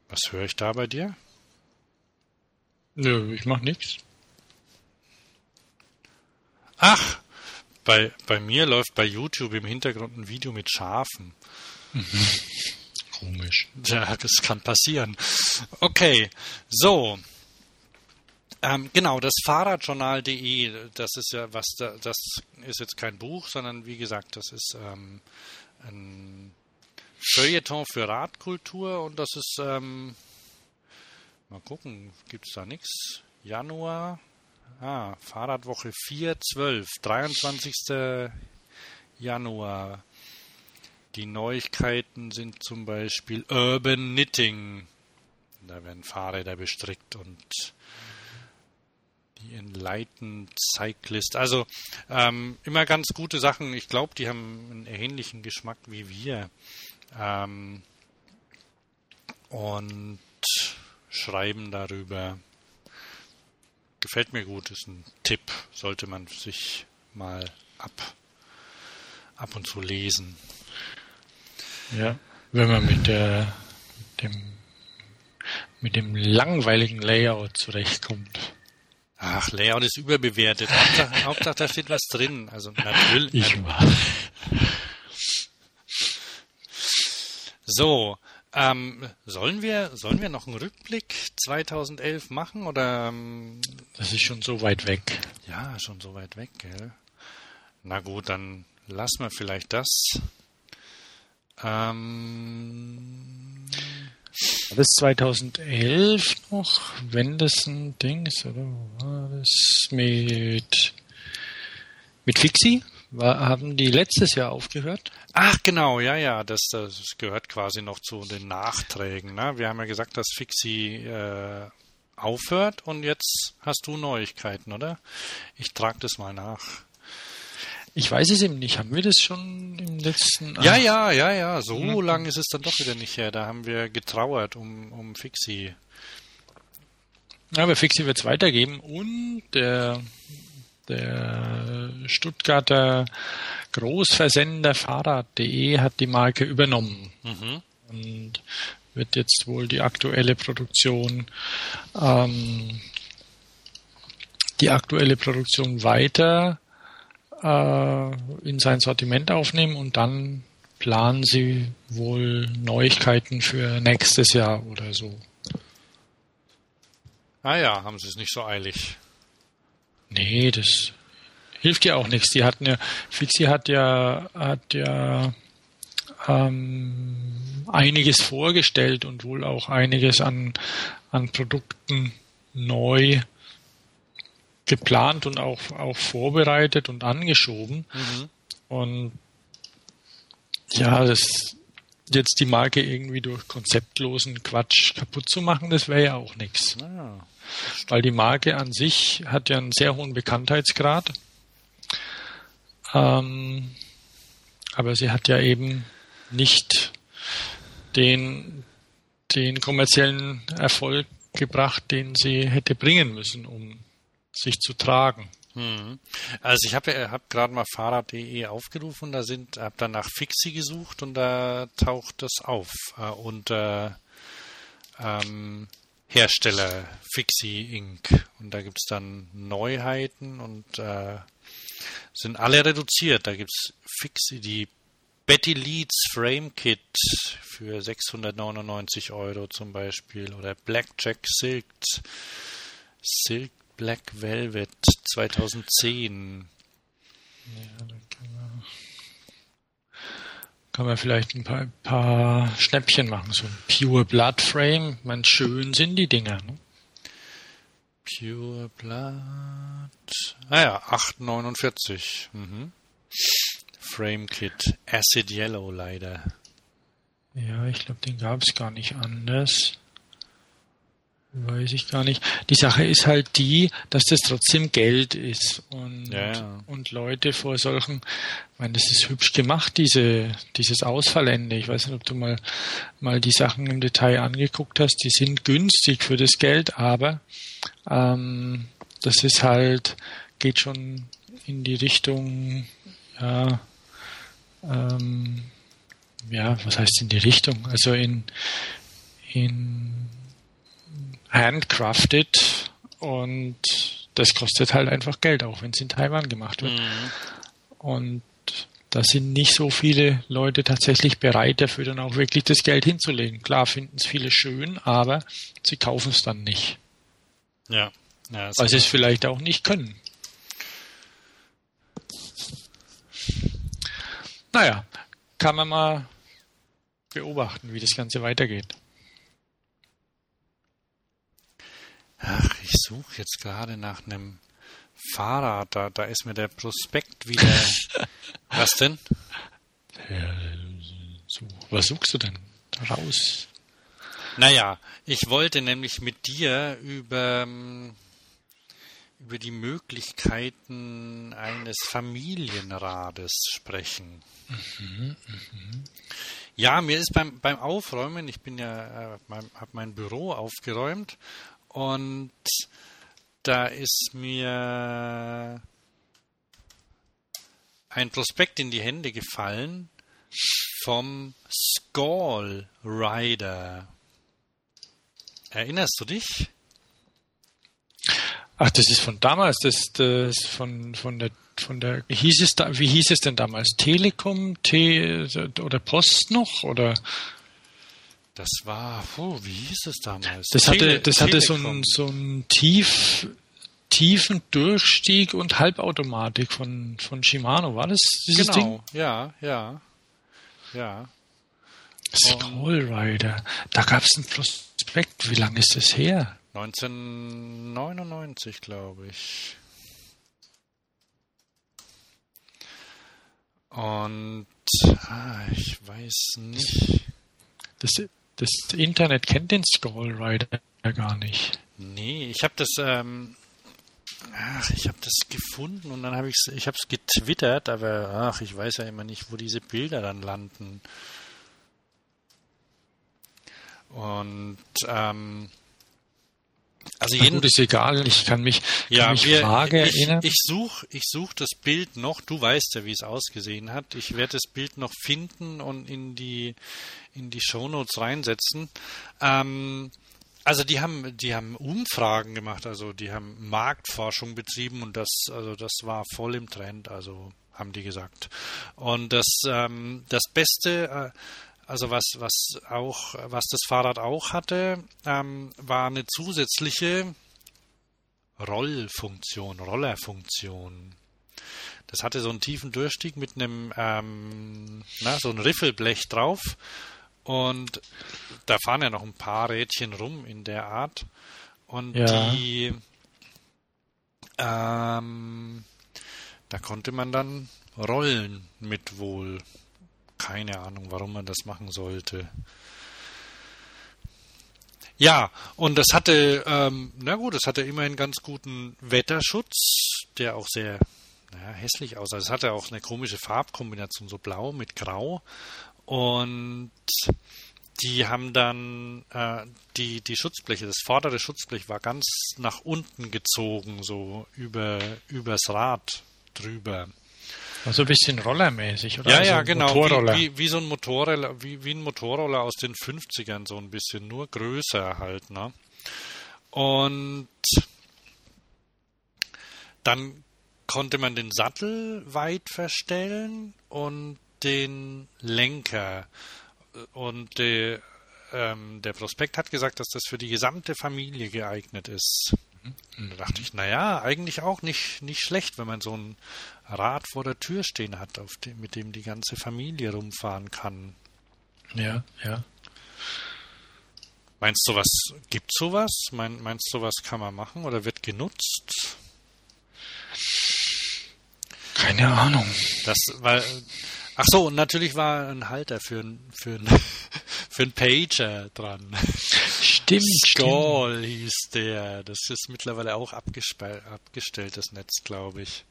Was höre ich da bei dir? Nö, ich mach nichts. Ach, bei, bei mir läuft bei YouTube im Hintergrund ein Video mit Schafen. Mhm. Komisch. Ja, das kann passieren. Okay, so. Ähm, genau, das Fahrradjournal.de, das ist ja was, das ist jetzt kein Buch, sondern wie gesagt, das ist ähm, ein Feuilleton für Radkultur und das ist, ähm, mal gucken, gibt es da nichts? Januar, ah, Fahrradwoche 4, 12, 23. Januar. Die Neuigkeiten sind zum Beispiel Urban Knitting. Da werden Fahrräder bestrickt und Enlightened Cyclist. Also ähm, immer ganz gute Sachen. Ich glaube, die haben einen ähnlichen Geschmack wie wir. Ähm, und schreiben darüber. Gefällt mir gut, ist ein Tipp, sollte man sich mal ab, ab und zu lesen. Ja, wenn man mit der, dem, mit dem langweiligen Layout zurechtkommt. Ach, Layout ist überbewertet. Hauptsache, Hauptsache da steht was drin. Also natürlich. Ich war. So, ähm, sollen wir sollen wir noch einen Rückblick 2011 machen oder? Ähm, das ist schon so weit weg. Ja, schon so weit weg, gell? Na gut, dann lassen wir vielleicht das. Ähm, war das 2011 noch, wenn das ein Ding ist, oder war das mit, mit Fixi? War, haben die letztes Jahr aufgehört? Ach genau, ja, ja, das, das gehört quasi noch zu den Nachträgen. Ne? Wir haben ja gesagt, dass Fixi äh, aufhört und jetzt hast du Neuigkeiten, oder? Ich trage das mal nach. Ich weiß es eben nicht. Haben wir das schon im letzten? Ja, ja, ja, ja. So mhm. lang ist es dann doch wieder nicht her. Da haben wir getrauert um, um Fixi. Aber Fixi wird es weitergeben und der, der Stuttgarter Großversender Fahrrad.de hat die Marke übernommen. Mhm. Und wird jetzt wohl die aktuelle Produktion ähm, die aktuelle Produktion weiter in sein Sortiment aufnehmen und dann planen sie wohl Neuigkeiten für nächstes Jahr oder so. Ah ja, haben sie es nicht so eilig. Nee, das hilft ja auch nichts. Die hatten ja, Fixi hat ja, hat ja ähm, einiges vorgestellt und wohl auch einiges an, an Produkten neu geplant und auch, auch vorbereitet und angeschoben. Mhm. Und ja, das jetzt die Marke irgendwie durch konzeptlosen Quatsch kaputt zu machen, das wäre ja auch nichts. Ja, Weil die Marke an sich hat ja einen sehr hohen Bekanntheitsgrad. Ähm, aber sie hat ja eben nicht den, den kommerziellen Erfolg gebracht, den sie hätte bringen müssen, um sich zu tragen. Hm. Also ich habe hab gerade mal Fahrrad.de aufgerufen, da sind, habe dann nach Fixi gesucht und da taucht das auf äh, unter ähm, Hersteller Fixi Inc. Und da gibt es dann Neuheiten und äh, sind alle reduziert. Da gibt es Fixi, die Betty Leeds Frame Kit für 699 Euro zum Beispiel oder Blackjack Silk Silk Black Velvet 2010. Ja, da kann man, kann man vielleicht ein paar, ein paar, Schnäppchen machen. So ein Pure Blood Frame. Man, schön sind die Dinger. Ne? Pure Blood. Ah ja, 8,49. Mhm. Frame Kit. Acid Yellow leider. Ja, ich glaube, den gab es gar nicht anders. Weiß ich gar nicht. Die Sache ist halt die, dass das trotzdem Geld ist und, ja, ja. und Leute vor solchen, ich meine, das ist hübsch gemacht, diese, dieses Ausfallende. Ich weiß nicht, ob du mal, mal die Sachen im Detail angeguckt hast. Die sind günstig für das Geld, aber ähm, das ist halt, geht schon in die Richtung, ja, ähm, ja, was heißt in die Richtung? Also in, in handcrafted und das kostet halt einfach Geld, auch wenn es in Taiwan gemacht wird. Mhm. Und da sind nicht so viele Leute tatsächlich bereit, dafür dann auch wirklich das Geld hinzulegen. Klar finden es viele schön, aber sie kaufen es dann nicht. Ja, Ja, weil sie es vielleicht auch nicht können. Naja, kann man mal beobachten, wie das Ganze weitergeht. Ach, ich suche jetzt gerade nach einem Fahrrad. Da, da ist mir der Prospekt wieder. *laughs* Was denn? Ja, so, was suchst du denn? Raus. Naja, ich wollte nämlich mit dir über, über die Möglichkeiten eines Familienrades sprechen. Mhm, mh. Ja, mir ist beim, beim Aufräumen, ich bin ja, äh, habe mein Büro aufgeräumt und da ist mir ein Prospekt in die Hände gefallen vom Skull Rider. Erinnerst du dich? Ach, das ist von damals, das, das von, von der von der hieß es da, wie hieß es denn damals? Telekom, T oder Post noch oder das war, oh, wie hieß es damals? Das hatte, das hatte so einen so einen tief, tiefen Durchstieg und Halbautomatik von, von Shimano. War das dieses genau, Ding? ja, ja, ja. Scroll Rider. Da gab es einen Prospekt. Wie lange ist das her? 1999, glaube ich. Und ah, ich weiß nicht. Das, das Internet kennt den Scroll Rider gar nicht. Nee, ich habe das, ähm, ach, ich habe das gefunden und dann habe ich es, ich getwittert, aber ach, ich weiß ja immer nicht, wo diese Bilder dann landen. Und ähm, also jeden, gut, ist egal, ich kann mich, ja, kann mich wir, vage ich, erinnern. Ich suche ich such das Bild noch, du weißt ja, wie es ausgesehen hat. Ich werde das Bild noch finden und in die, in die Shownotes reinsetzen. Ähm, also die haben, die haben Umfragen gemacht, also die haben Marktforschung betrieben und das, also das war voll im Trend, also haben die gesagt. Und das, ähm, das Beste, äh, also was, was auch, was das Fahrrad auch hatte, ähm, war eine zusätzliche Rollfunktion, Rollerfunktion. Das hatte so einen tiefen Durchstieg mit einem, ähm, na, so ein Riffelblech drauf. Und da fahren ja noch ein paar Rädchen rum in der Art. Und ja. die, ähm, da konnte man dann rollen mit wohl keine Ahnung, warum man das machen sollte. Ja, und das hatte, ähm, na gut, das hatte immerhin ganz guten Wetterschutz, der auch sehr naja, hässlich aussah. Es hatte auch eine komische Farbkombination, so blau mit grau. Und die haben dann äh, die, die Schutzbleche, das vordere Schutzblech war ganz nach unten gezogen, so über übers Rad drüber. Also ein bisschen rollermäßig, oder? Ja, also ja, genau. Wie, wie, wie, so ein Motorroller, wie, wie ein Motorroller aus den 50ern, so ein bisschen, nur größer halt, ne? Und dann konnte man den Sattel weit verstellen und den Lenker. Und die, ähm, der Prospekt hat gesagt, dass das für die gesamte Familie geeignet ist. Und da dachte ich, naja, eigentlich auch nicht, nicht schlecht, wenn man so ein Rad vor der Tür stehen hat, dem, mit dem die ganze Familie rumfahren kann. Ja, ja. Meinst du, was gibt sowas? Mein, meinst du, was kann man machen oder wird genutzt? Keine Ahnung. Das, weil, ach so, und natürlich war ein Halter für, für, *laughs* für ein Pager dran. Stimmt. Stall hieß der. Das ist mittlerweile auch abgestellt, das Netz, glaube ich.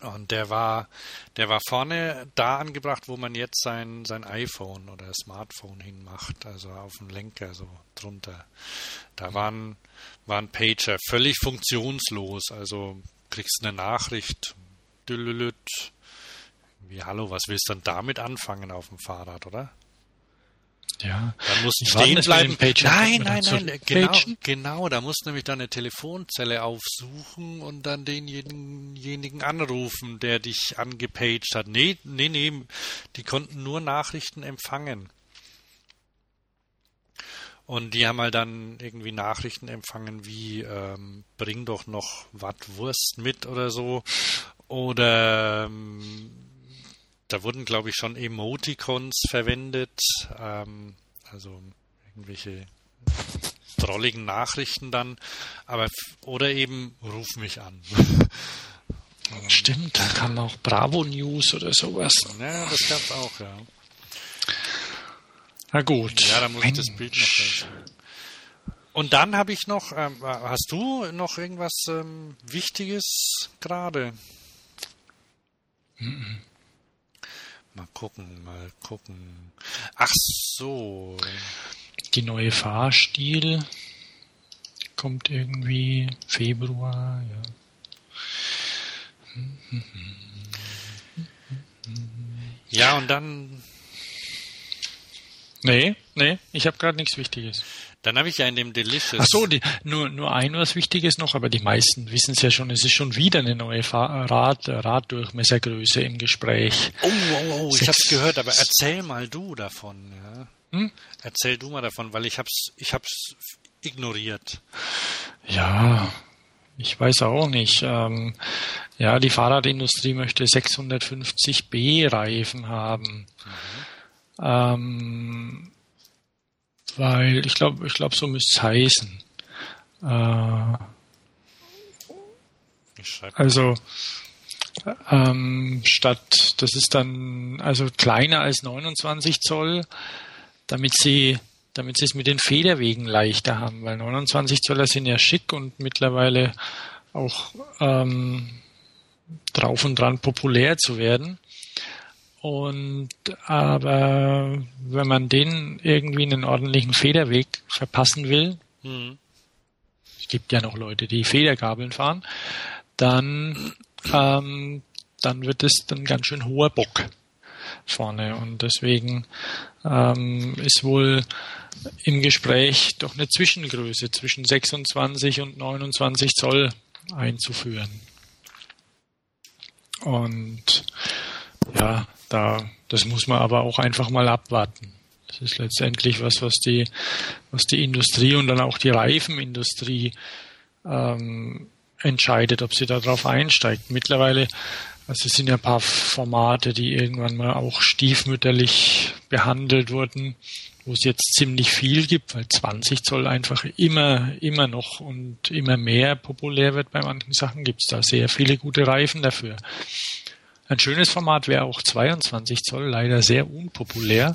Und der war, der war vorne da angebracht, wo man jetzt sein, sein iPhone oder Smartphone hinmacht, also auf dem Lenker so drunter. Da waren, war ein Pager völlig funktionslos, also kriegst eine Nachricht, wie hallo, was willst du dann damit anfangen auf dem Fahrrad, oder? Ja. Dann musst du stehen bleiben. Nein, nein, nein, genau, genau. Da musst du nämlich dann eine Telefonzelle aufsuchen und dann denjenigen anrufen, der dich angepaged hat. Nee, nee, nee, die konnten nur Nachrichten empfangen. Und die haben halt dann irgendwie Nachrichten empfangen wie ähm, bring doch noch wat Wurst mit oder so. Oder ähm, da wurden, glaube ich, schon Emoticons verwendet. Ähm, also irgendwelche drolligen Nachrichten dann. Aber oder eben ruf mich an. *laughs* Stimmt, da kam auch Bravo News oder sowas. Ja, das gab's auch, ja. Na gut. Ja, da muss Mensch. ich das Bild noch lesen. Und dann habe ich noch, ähm, hast du noch irgendwas ähm, Wichtiges gerade? Mhm. Mal gucken, mal gucken. Ach so. Die neue Fahrstil kommt irgendwie Februar, ja. Ja, und dann Nee, nee, ich habe gerade nichts Wichtiges. Dann habe ich ja in dem Delicious. Ach so, die, nur, nur ein was Wichtiges noch, aber die meisten wissen es ja schon, es ist schon wieder eine neue Rad, Raddurchmessergröße im Gespräch. Oh, oh, oh, ich habe es gehört, aber erzähl mal du davon. Ja? Hm? Erzähl du mal davon, weil ich hab's, ich hab's ignoriert. Ja, ich weiß auch nicht. Ähm, ja, die Fahrradindustrie möchte 650b Reifen haben. Mhm. Ähm, weil ich glaube, ich glaube, so müsste es heißen. Äh, also ähm, statt, das ist dann also kleiner als 29 Zoll, damit sie damit sie es mit den Federwegen leichter haben, weil 29 Zoller sind ja schick und mittlerweile auch ähm, drauf und dran populär zu werden. Und aber wenn man den irgendwie einen ordentlichen Federweg verpassen will, mhm. es gibt ja noch Leute, die Federgabeln fahren, dann ähm, dann wird es dann ganz schön hoher Bock vorne. Und deswegen ähm, ist wohl im Gespräch doch eine Zwischengröße zwischen 26 und 29 Zoll einzuführen. Und ja, da, das muss man aber auch einfach mal abwarten. Das ist letztendlich was, was die, was die Industrie und dann auch die Reifenindustrie ähm, entscheidet, ob sie darauf einsteigt. Mittlerweile, also es sind ja ein paar Formate, die irgendwann mal auch stiefmütterlich behandelt wurden, wo es jetzt ziemlich viel gibt, weil 20 Zoll einfach immer, immer noch und immer mehr populär wird bei manchen Sachen, gibt es da sehr viele gute Reifen dafür. Ein schönes Format wäre auch 22 Zoll, leider sehr unpopulär.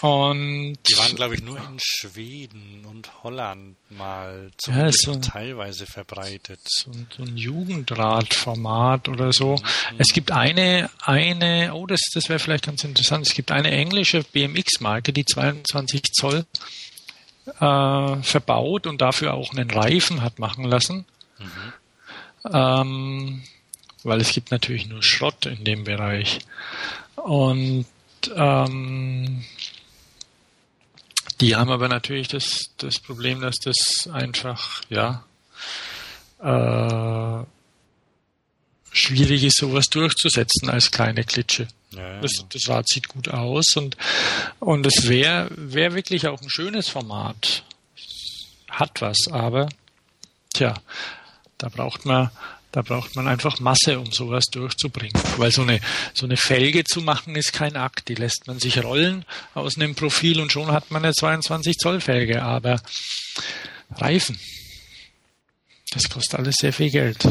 Und die waren, glaube ich, nur in Schweden und Holland mal ja, so, teilweise verbreitet. So, so ein Jugendradformat oder so. Mhm. Es gibt eine, eine, oh, das, das wäre vielleicht ganz interessant. Es gibt eine englische BMX-Marke, die 22 Zoll äh, verbaut und dafür auch einen Reifen hat machen lassen. Mhm. Ähm, weil es gibt natürlich nur Schrott in dem Bereich. Und ähm, die haben aber natürlich das, das Problem, dass das einfach, ja, äh, schwierig ist, sowas durchzusetzen als kleine Klitsche. Ja, ja. Das, das Rad sieht gut aus und, und es wäre wär wirklich auch ein schönes Format. Hat was, aber tja, da braucht man da braucht man einfach Masse, um sowas durchzubringen. Weil so eine, so eine Felge zu machen ist kein Akt. Die lässt man sich rollen aus einem Profil und schon hat man eine 22 Zoll Felge. Aber Reifen, das kostet alles sehr viel Geld.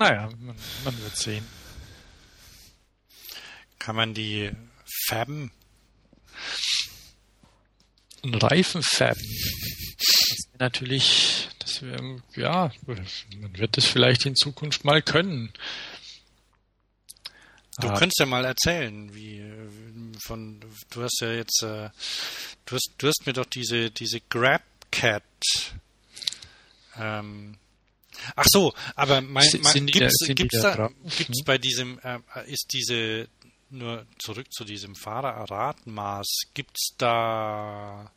Naja, man, man wird sehen. Kann man die färben? Ein Reifen färben. Natürlich das wär, ja, man wird das vielleicht in Zukunft mal können. Du ah. könntest ja mal erzählen, wie von du hast ja jetzt äh, du hast du hast mir doch diese diese Grab Cat ähm, Ach so, aber mein, mein, gibt's, da, gibt's da, gibt's bei diesem äh, ist diese nur zurück zu diesem Fahrerradmaß gibt's da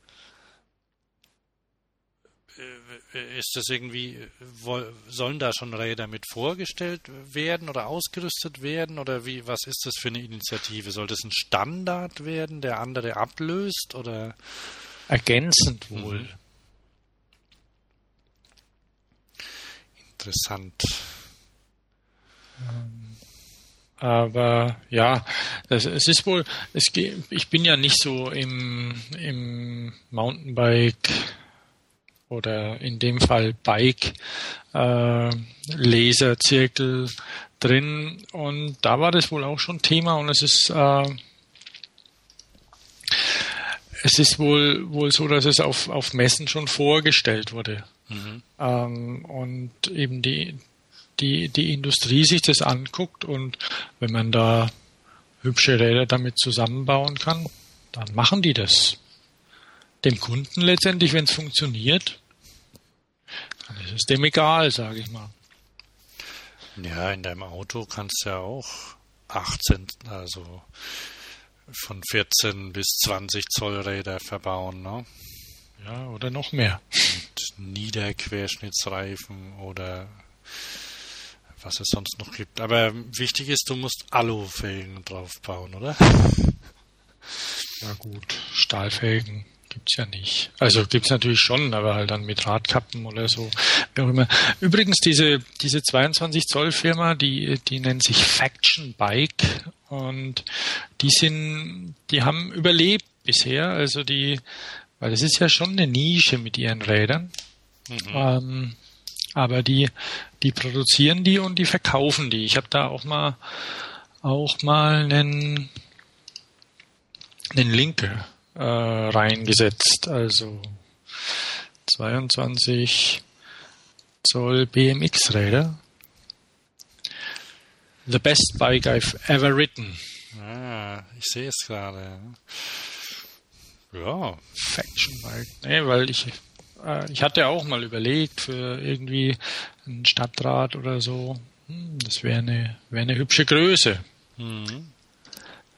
ist das irgendwie, sollen da schon Räder mit vorgestellt werden oder ausgerüstet werden oder wie, was ist das für eine Initiative? Soll das ein Standard werden, der andere ablöst oder? ergänzend wohl. Mhm. Interessant. Ähm, aber ja, das, es ist wohl, es, ich bin ja nicht so im, im Mountainbike oder in dem Fall Bike äh, Laserzirkel drin und da war das wohl auch schon Thema und es ist äh, es ist wohl wohl so, dass es auf, auf Messen schon vorgestellt wurde. Mhm. Ähm, und eben die, die, die Industrie sich das anguckt und wenn man da hübsche Räder damit zusammenbauen kann, dann machen die das. Dem Kunden letztendlich, wenn es funktioniert, dann ist es dem egal, sage ich mal. Ja, in deinem Auto kannst du ja auch 18, also von 14 bis 20 Zoll Räder verbauen, ne? Ja, oder noch mehr. Und Niederquerschnittsreifen oder was es sonst noch gibt. Aber wichtig ist, du musst Alufelgen draufbauen, oder? Ja gut, Stahlfelgen gibt's ja nicht. Also gibt's natürlich schon, aber halt dann mit Radkappen oder so. Wie auch immer. Übrigens, diese, diese 22 Zoll Firma, die, die nennt sich Faction Bike und die sind, die haben überlebt bisher. Also die, weil es ist ja schon eine Nische mit ihren Rädern. Mhm. Ähm, aber die, die produzieren die und die verkaufen die. Ich habe da auch mal auch mal einen, einen Link äh, reingesetzt. Also 22 Zoll BMX-Räder. The best bike I've ever ridden. Ah, ich sehe es gerade. Ja. Faction Bike. Nee, weil ich äh, ich hatte auch mal überlegt für irgendwie ein Stadtrat oder so. Hm, das wäre eine, wäre eine hübsche Größe. Mhm.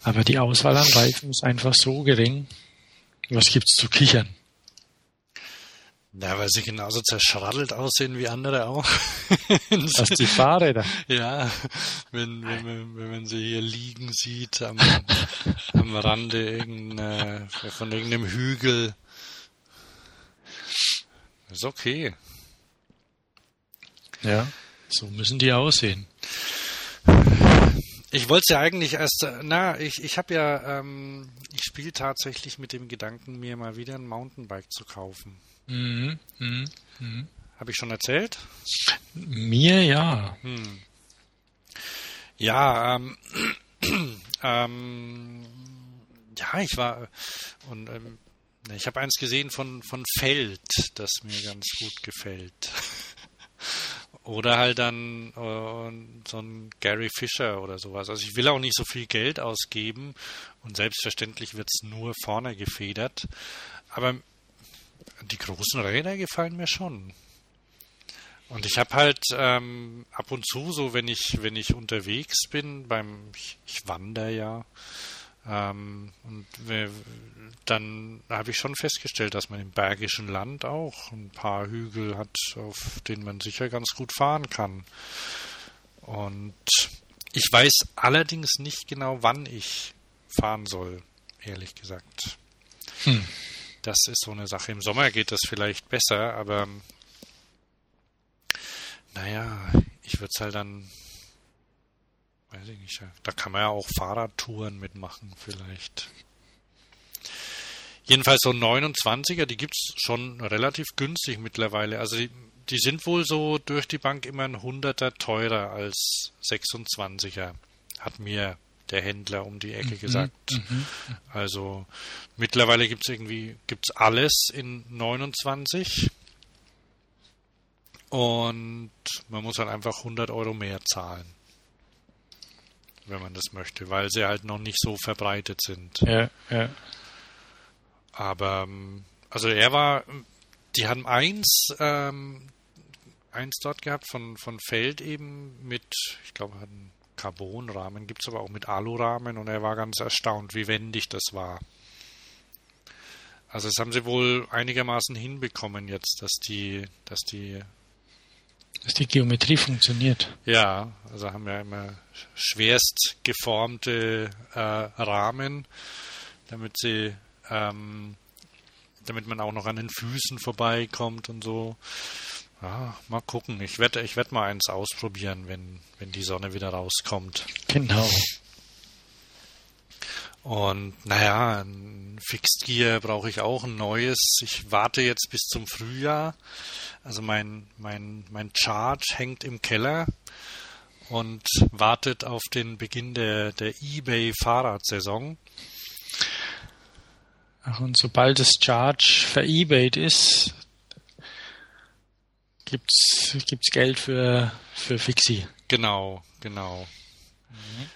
Aber die Auswahl an Reifen ist einfach so gering. Was gibt's zu kichern? Ja, weil sie genauso zerschraddelt aussehen wie andere auch. *laughs* Was die Fahrräder? Ja, wenn, wenn, man, wenn man sie hier liegen sieht am, *laughs* am Rande irgendeiner, von irgendeinem Hügel. Ist okay. Ja, so müssen die aussehen. Ich wollte ja eigentlich erst, na, ich, ich habe ja, ähm, ich spiele tatsächlich mit dem Gedanken, mir mal wieder ein Mountainbike zu kaufen. Mhm, mh, mh. Habe ich schon erzählt? Mir ja. Hm. Ja, ähm, *clears throat* ähm, ja, ich war und ähm, ich habe eins gesehen von, von Feld, das mir ganz gut gefällt. *laughs* oder halt dann äh, so ein Gary Fisher oder sowas. Also ich will auch nicht so viel Geld ausgeben und selbstverständlich wird es nur vorne gefedert. Aber die großen Räder gefallen mir schon. Und ich habe halt ähm, ab und zu so, wenn ich wenn ich unterwegs bin, beim ich, ich wandere ja, und wir, dann habe ich schon festgestellt, dass man im Bergischen Land auch ein paar Hügel hat, auf denen man sicher ganz gut fahren kann. Und ich weiß allerdings nicht genau, wann ich fahren soll, ehrlich gesagt. Hm. Das ist so eine Sache. Im Sommer geht das vielleicht besser, aber naja, ich würde es halt dann weiß ich nicht. Da kann man ja auch Fahrradtouren mitmachen, vielleicht. Jedenfalls so 29er, die gibt es schon relativ günstig mittlerweile. Also die, die, sind wohl so durch die Bank immer ein Hunderter teurer als 26er, hat mir der Händler um die Ecke mhm, gesagt. Mhm. Also mittlerweile gibt es irgendwie gibt's alles in 29 und man muss halt einfach 100 Euro mehr zahlen wenn man das möchte, weil sie halt noch nicht so verbreitet sind. Ja, ja. Aber, ähm, also er war, die haben eins, ähm, eins dort gehabt von, von Feld eben mit, ich glaube, einen Carbonrahmen, gibt es aber auch mit Alurahmen und er war ganz erstaunt, wie wendig das war. Also das haben sie wohl einigermaßen hinbekommen jetzt, dass die, dass die dass die Geometrie funktioniert. Ja, also haben wir immer schwerst geformte äh, Rahmen, damit sie ähm, damit man auch noch an den Füßen vorbeikommt und so. Ja, mal gucken. Ich werde ich werd mal eins ausprobieren, wenn, wenn die Sonne wieder rauskommt. Genau. Und naja, ein Fixed Gear brauche ich auch ein neues. Ich warte jetzt bis zum Frühjahr. Also mein, mein, mein Chart hängt im Keller und wartet auf den Beginn der, der eBay Fahrradsaison. Ach, und sobald das Charge ver-eBayt ist, gibt's, gibt's Geld für, für Fixie. Genau, genau. Mhm.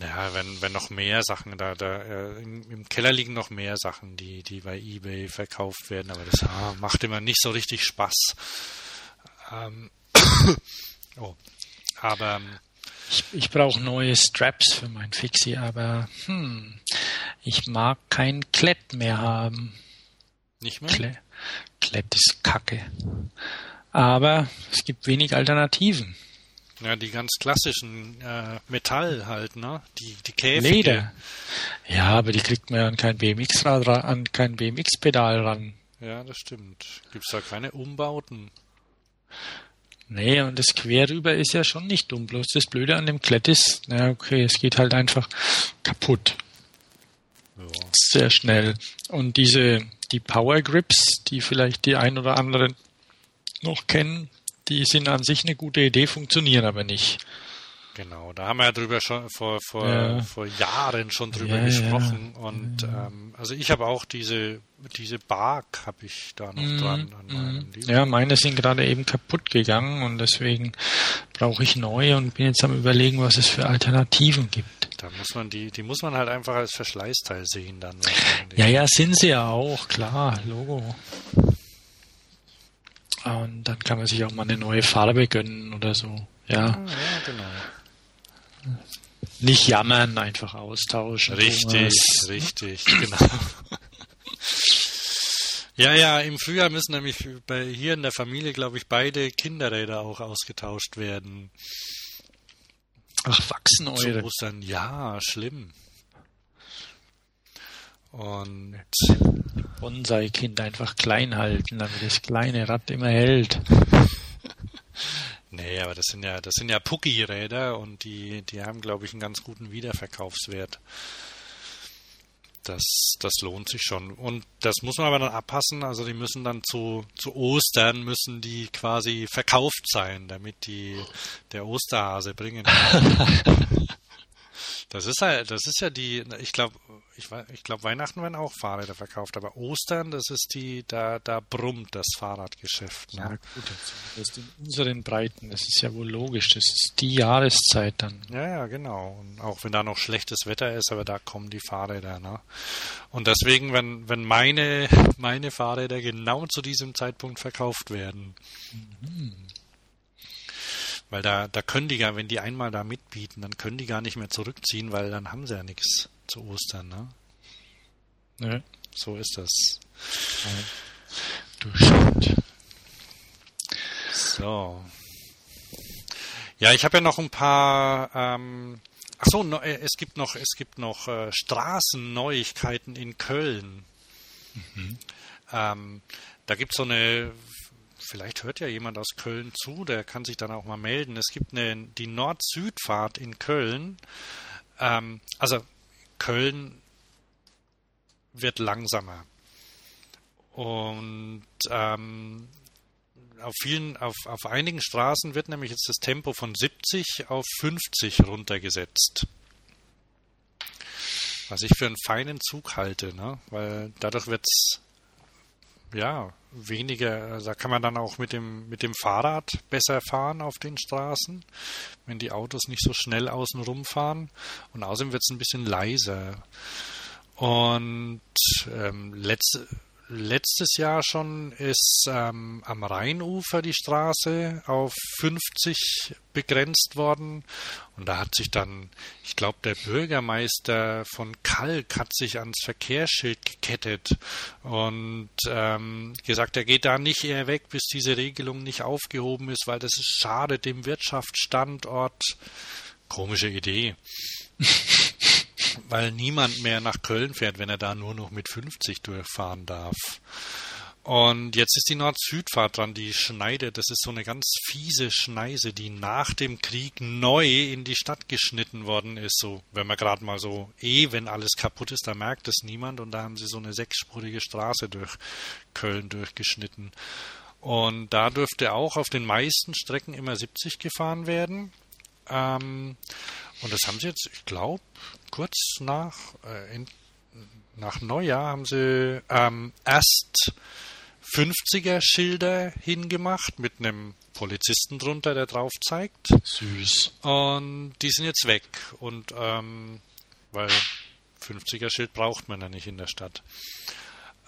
Ja, wenn, wenn noch mehr Sachen da, da äh, im, im, Keller liegen noch mehr Sachen, die, die bei eBay verkauft werden, aber das ah, macht immer nicht so richtig Spaß. Ähm, *coughs* oh. Aber ähm, ich, ich brauche neue Straps für mein Fixie, aber hm, ich mag kein Klett mehr haben. Nicht mehr? Klett, Klett ist Kacke. Aber es gibt wenig Alternativen. Ja, die ganz klassischen äh, Metall halt, ne? Die, die Käfige. Leder. Ja, aber die kriegt man an kein BMX-Rad an kein BMX-Pedal ran. Ja, das stimmt. Gibt's da keine Umbauten? Nee, und das Querüber ist ja schon nicht dumm. Bloß das Blöde an dem Klett ist, na okay, es geht halt einfach kaputt. Ja. Sehr schnell. Und diese, die Power Grips, die vielleicht die ein oder anderen noch kennen, die sind an sich eine gute Idee, funktionieren aber nicht. Genau, da haben wir ja drüber schon vor, vor, ja. vor Jahren schon drüber ja, gesprochen. Ja. Und ähm, also ich habe auch diese, diese Bark habe ich da noch mm, dran an meinem mm. Ja, meine sind gerade eben kaputt gegangen und deswegen brauche ich neue und bin jetzt am überlegen, was es für Alternativen gibt. Da muss man die, die muss man halt einfach als Verschleißteil sehen dann. Ja, ja, sind sie ja auch, klar, Logo. Und dann kann man sich auch mal eine neue Farbe gönnen oder so. Ja, ah, ja genau. Nicht jammern, einfach austauschen. Richtig, Thomas. richtig, genau. ja, ja, im Frühjahr müssen nämlich bei, hier in der Familie, glaube ich, beide Kinderräder auch ausgetauscht werden. Ach, wachsen eure? Zu Ostern, ja, schlimm. Und Bonsai-Kind einfach klein halten, damit das kleine Rad immer hält. Nee, aber das sind ja, das sind ja Pucki-Räder und die, die haben, glaube ich, einen ganz guten Wiederverkaufswert. Das, das lohnt sich schon. Und das muss man aber dann abpassen. Also die müssen dann zu, zu Ostern müssen die quasi verkauft sein, damit die der Osterhase bringen. *laughs* Das ist halt, das ist ja die, ich glaube, ich, ich glaube, Weihnachten werden auch Fahrräder verkauft, aber Ostern, das ist die, da, da brummt das Fahrradgeschäft. Ne? Ja, gut, das ist in unseren Breiten, das ist ja wohl logisch, das ist die Jahreszeit dann. Ja, ja, genau. Und auch wenn da noch schlechtes Wetter ist, aber da kommen die Fahrräder, ne? Und deswegen, wenn, wenn meine, meine Fahrräder genau zu diesem Zeitpunkt verkauft werden, mhm weil da, da können die ja, wenn die einmal da mitbieten, dann können die gar nicht mehr zurückziehen, weil dann haben sie ja nichts zu Ostern, ne? Ja. So ist das. Du stimmt. So. Ja, ich habe ja noch ein paar. Ähm, ach so, es gibt noch, es gibt noch äh, Straßenneuigkeiten in Köln. Mhm. Ähm, da gibt es so eine vielleicht hört ja jemand aus Köln zu, der kann sich dann auch mal melden. Es gibt eine, die Nord-Süd-Fahrt in Köln. Ähm, also Köln wird langsamer. Und ähm, auf vielen, auf, auf einigen Straßen wird nämlich jetzt das Tempo von 70 auf 50 runtergesetzt. Was ich für einen feinen Zug halte, ne? weil dadurch wird es ja, weniger, also da kann man dann auch mit dem, mit dem Fahrrad besser fahren auf den Straßen, wenn die Autos nicht so schnell außen rumfahren. Und außerdem wird es ein bisschen leiser. Und ähm, letzte, letztes Jahr schon ist ähm, am Rheinufer die Straße auf 50 begrenzt worden. Und da hat sich dann, ich glaube, der Bürgermeister von Kalk hat sich ans Verkehrsschild gekettet und ähm, gesagt, er geht da nicht eher weg, bis diese Regelung nicht aufgehoben ist, weil das ist schade dem Wirtschaftsstandort. Komische Idee. Weil niemand mehr nach Köln fährt, wenn er da nur noch mit 50 durchfahren darf. Und jetzt ist die Nord-Süd-Fahrt dran, die Schneide. Das ist so eine ganz fiese Schneise, die nach dem Krieg neu in die Stadt geschnitten worden ist. So, wenn man gerade mal so, eh, wenn alles kaputt ist, da merkt es niemand. Und da haben sie so eine sechsspurige Straße durch Köln durchgeschnitten. Und da dürfte auch auf den meisten Strecken immer 70 gefahren werden. Ähm, und das haben sie jetzt, ich glaube, kurz nach, äh, in, nach Neujahr haben sie ähm, erst 50er Schilder hingemacht mit einem Polizisten drunter, der drauf zeigt. Süß. Und die sind jetzt weg. Und ähm, weil 50er Schild braucht man ja nicht in der Stadt.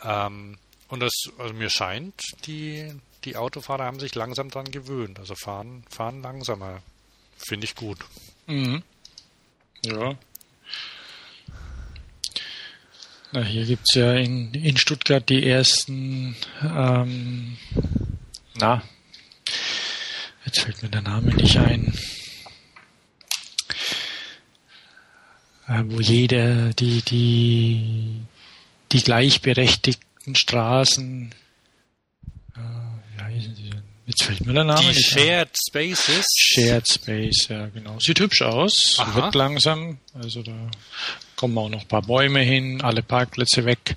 Ähm, und das, also mir scheint, die, die Autofahrer haben sich langsam dran gewöhnt. Also fahren, fahren langsamer. Finde ich gut. Mhm. Ja, na, hier gibt es ja in, in Stuttgart die ersten, ähm, na, jetzt fällt mir der Name nicht ein, äh, wo jeder die, die, die gleichberechtigten Straßen, äh, wie heißen sie denn? Jetzt fällt mir der Name Die nicht Shared Spaces. Shared Space, ja genau. Sieht hübsch aus, Aha. wird langsam. Also da kommen auch noch ein paar Bäume hin, alle Parkplätze weg.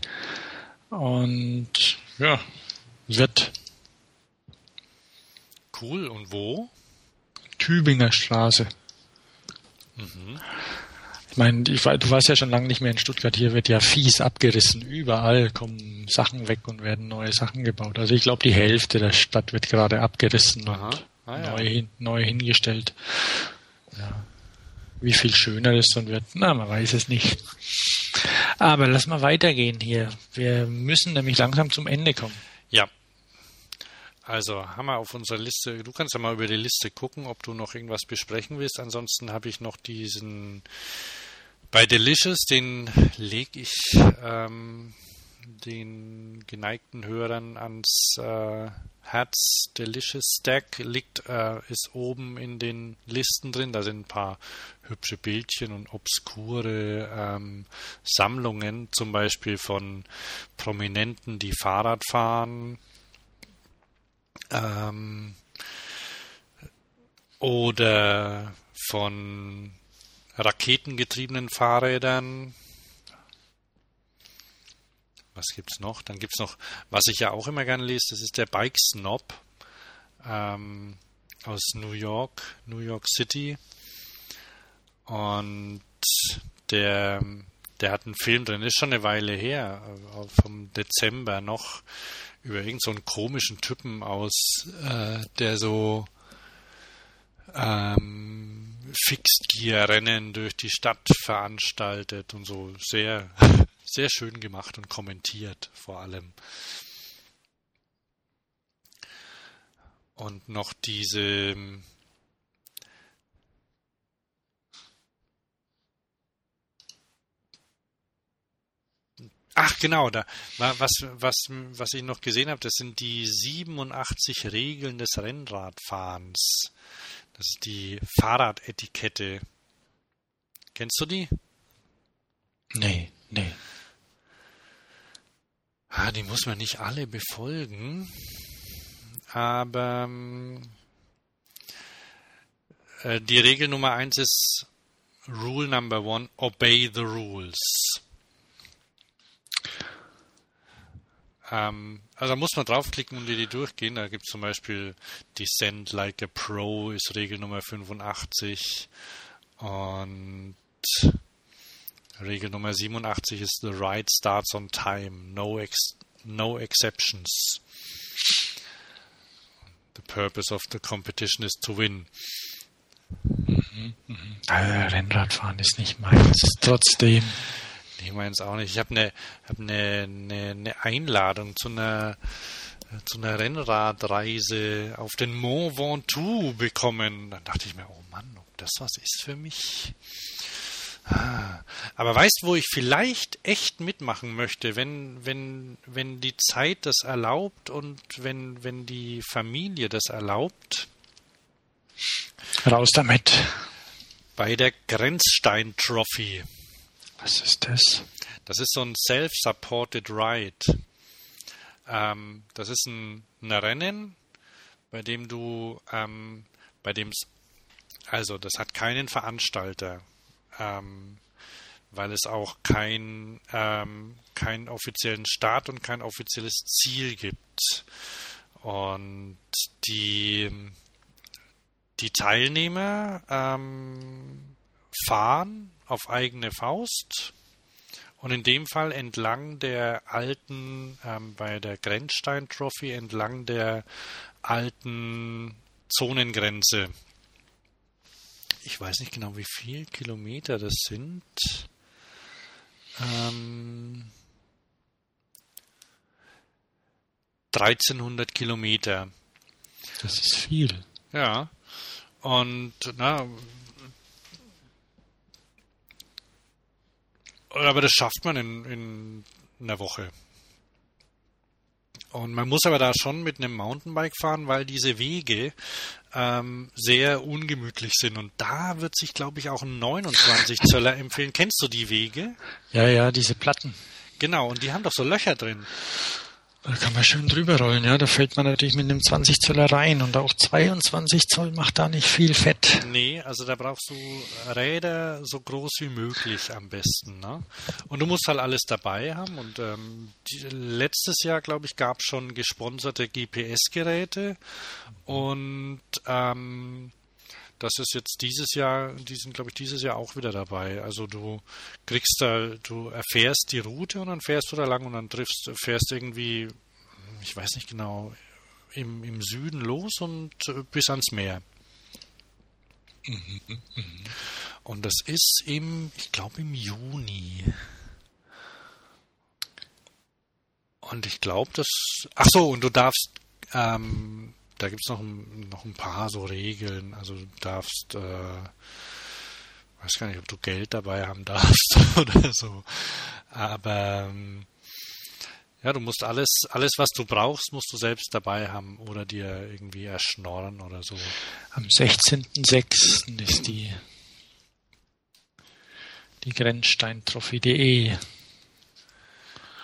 Und ja, wird Cool. Und wo? Tübinger Straße. Ich meine, ich, du warst ja schon lange nicht mehr in Stuttgart. Hier wird ja fies abgerissen. Überall kommen Sachen weg und werden neue Sachen gebaut. Also ich glaube, die Hälfte der Stadt wird gerade abgerissen Aha. und Ah, ja. neu, neu hingestellt. Ja. Wie viel schöner das dann wird, na, man weiß es nicht. Aber lass mal weitergehen hier. Wir müssen nämlich langsam zum Ende kommen. Ja. Also haben wir auf unserer Liste, du kannst ja mal über die Liste gucken, ob du noch irgendwas besprechen willst. Ansonsten habe ich noch diesen bei Delicious, den lege ich ähm, den geneigten Hörern ans äh, Herz. Delicious Stack liegt, äh, ist oben in den Listen drin. Da sind ein paar hübsche Bildchen und obskure ähm, Sammlungen, zum Beispiel von Prominenten, die Fahrrad fahren. Ähm, oder von raketengetriebenen Fahrrädern. Was gibt's noch? Dann gibt's noch, was ich ja auch immer gerne lese, das ist der Bike Snob ähm, aus New York, New York City. Und der, der hat einen Film drin, ist schon eine Weile her, äh, vom Dezember noch, über irgendeinen so komischen Typen aus, äh, der so ähm, Fixed-Gear-Rennen durch die Stadt veranstaltet und so sehr, *laughs* sehr schön gemacht und kommentiert vor allem. Und noch diese Ach genau, da wa- was was was ich noch gesehen habe, das sind die 87 Regeln des Rennradfahrens. Das ist die Fahrradetikette. Kennst du die? Nee, nee. Ah, die muss man nicht alle befolgen, aber ähm, äh, die Regel Nummer eins ist Rule Number one: Obey the rules. Ähm, also da muss man draufklicken und die, durchgehen. Da gibt es zum Beispiel Descend Like a Pro ist Regel Nummer 85 und Regel Nummer 87 ist The ride starts on time, no, ex no exceptions. The purpose of the competition is to win. Äh, Rennradfahren ist nicht meins. Trotzdem. Ich meine es auch nicht. Ich habe eine hab ne, ne, ne Einladung zu einer zu einer Rennradreise auf den Mont Ventoux bekommen. Dann dachte ich mir, oh Mann, ob das was ist für mich. Ah, Aber weißt, wo ich vielleicht echt mitmachen möchte, wenn, wenn, wenn die Zeit das erlaubt und wenn, wenn die Familie das erlaubt? Raus damit. Bei der Grenzstein Trophy. Was ist das? Das ist so ein Self-Supported Ride. Ähm, das ist ein, ein, Rennen, bei dem du, ähm, bei dem es, also das hat keinen Veranstalter, ähm, weil es auch kein, ähm, keinen offiziellen Start und kein offizielles Ziel gibt. Und die, die Teilnehmer ähm, fahren auf eigene Faust und in dem Fall entlang der alten, ähm, bei der Grenzstein Trophy, entlang der alten Zonengrenze. Ich weiß nicht genau, wie viel Kilometer das sind. Ähm, 1300 Kilometer. Das ist viel. Ja. Und na, aber das schafft man in, in einer Woche. Und man muss aber da schon mit einem Mountainbike fahren, weil diese Wege ähm, sehr ungemütlich sind. Und da wird sich, glaube ich, auch ein 29 Zöller empfehlen. Kennst du die Wege? Ja, ja, diese Platten. Genau, und die haben doch so Löcher drin. Da kann man schön drüber rollen, ja. Da fällt man natürlich mit einem 20 Zöller rein und auch 22 Zoll macht da nicht viel Fett. Nee, also da brauchst du Räder so groß wie möglich am besten. Ne? Und du musst halt alles dabei haben. Und ähm, die, letztes Jahr, glaube ich, gab es schon gesponserte GPS-Geräte. Und ähm, das ist jetzt dieses Jahr, die sind, glaube ich, dieses Jahr auch wieder dabei. Also du kriegst da, du erfährst die Route und dann fährst du da lang und dann triffst, fährst irgendwie, ich weiß nicht genau, im, im Süden los und bis ans Meer. Mhm, mh. Und das ist im, ich glaube im Juni. Und ich glaube, das. Ach so, und du darfst ähm, da gibt es noch, noch ein paar so Regeln. Also du darfst, äh, weiß gar nicht, ob du Geld dabei haben *laughs* darfst oder so. Aber ähm, ja, du musst alles, alles, was du brauchst, musst du selbst dabei haben oder dir irgendwie erschnorren oder so. Am 16.06. ist die, die Grenzsteintrophy.de.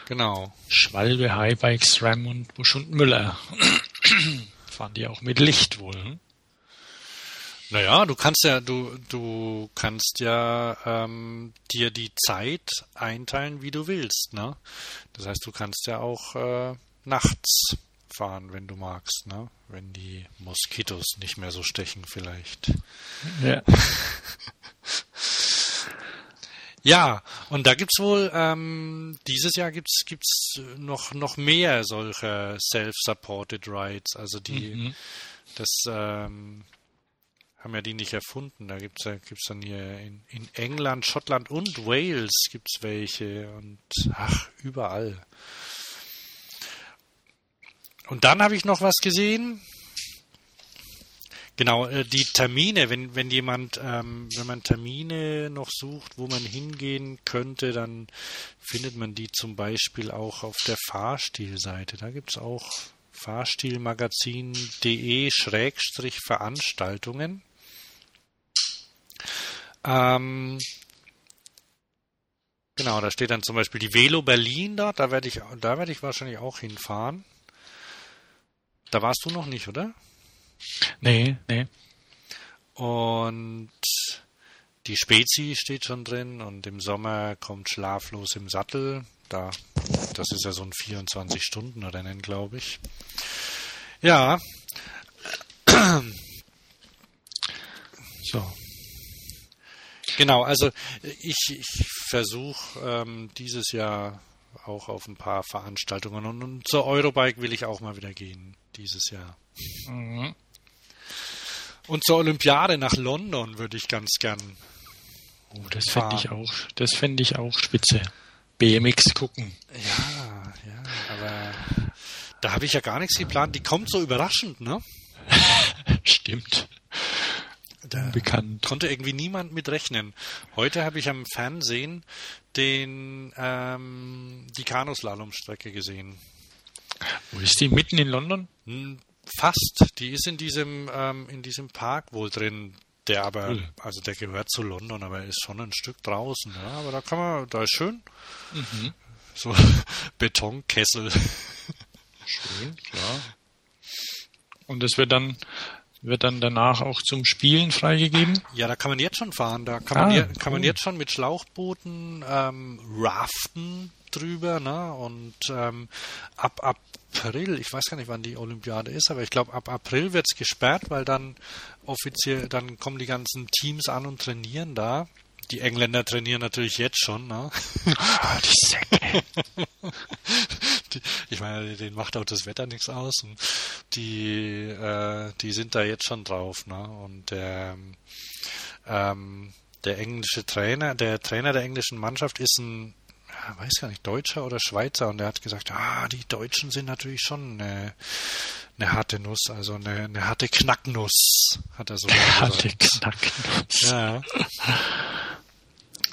Genau. Schwalbe, Highbikes, Ram und Busch und Müller fahren die auch mit Licht wohl. Hm? Naja, du kannst ja, du, du kannst ja ähm, dir die Zeit einteilen, wie du willst, ne? Das heißt, du kannst ja auch äh, nachts fahren, wenn du magst, ne? Wenn die Moskitos nicht mehr so stechen, vielleicht. Ja. *laughs* Ja, und da gibt's wohl, ähm, dieses Jahr gibt's gibt's noch, noch mehr solcher Self-Supported Rides. Also die, mhm. das ähm, haben ja die nicht erfunden. Da gibt's ja, gibt's dann hier in, in England, Schottland und Wales gibt's welche und ach, überall. Und dann habe ich noch was gesehen. Genau, äh, die Termine, wenn, wenn jemand, ähm, wenn man Termine noch sucht, wo man hingehen könnte, dann findet man die zum Beispiel auch auf der Fahrstilseite. Da gibt es auch fahrstilmagazin.de Schrägstrich Veranstaltungen. Ähm, genau, da steht dann zum Beispiel die Velo Berlin dort, da werde ich, da werde ich wahrscheinlich auch hinfahren. Da warst du noch nicht, oder? Nee, nee. Und die Spezi steht schon drin und im Sommer kommt Schlaflos im Sattel. Da, das ist ja so ein 24-Stunden-Rennen, glaube ich. Ja. *clears throat* So. Genau, also ich, ich versuche ähm, dieses Jahr auch auf ein paar Veranstaltungen und, und zur Eurobike will ich auch mal wieder gehen dieses Jahr. Mhm. Und zur Olympiade nach London würde ich ganz gern. Oh, das fände ich auch, das fände ich auch spitze. BMX gucken. Ja, ja, aber da habe ich ja gar nichts geplant. Die kommt so überraschend, ne? *laughs* Stimmt. Da Bekannt. konnte irgendwie niemand mit rechnen. Heute habe ich am Fernsehen den ähm, die Kanuslalomstrecke gesehen. Wo ist die? Mitten in London? Fast. Die ist in diesem, ähm, in diesem Park wohl drin. Der aber, also der gehört zu London, aber er ist schon ein Stück draußen. Ja, aber da kann man, da ist schön. Mhm. So *laughs* Betonkessel. Schön, *laughs* klar. Und es wird dann wird dann danach auch zum Spielen freigegeben? Ja, da kann man jetzt schon fahren. Da kann, ah, man, je, kann cool. man jetzt schon mit Schlauchbooten ähm, raften drüber. Ne? Und ähm, ab April, ich weiß gar nicht, wann die Olympiade ist, aber ich glaube, ab April wird es gesperrt, weil dann offiziell, dann kommen die ganzen Teams an und trainieren da. Die Engländer trainieren natürlich jetzt schon, ne? Ah, die Säcke. *laughs* ich meine, denen macht auch das Wetter nichts aus. Und die, äh, die sind da jetzt schon drauf, ne? Und der, ähm, der englische Trainer, der Trainer der englischen Mannschaft ist ein weiß gar nicht, Deutscher oder Schweizer und er hat gesagt, ah, die Deutschen sind natürlich schon eine, eine harte Nuss, also eine, eine harte Knacknuss, hat er so gesagt. Harte Knacknuss. Ja.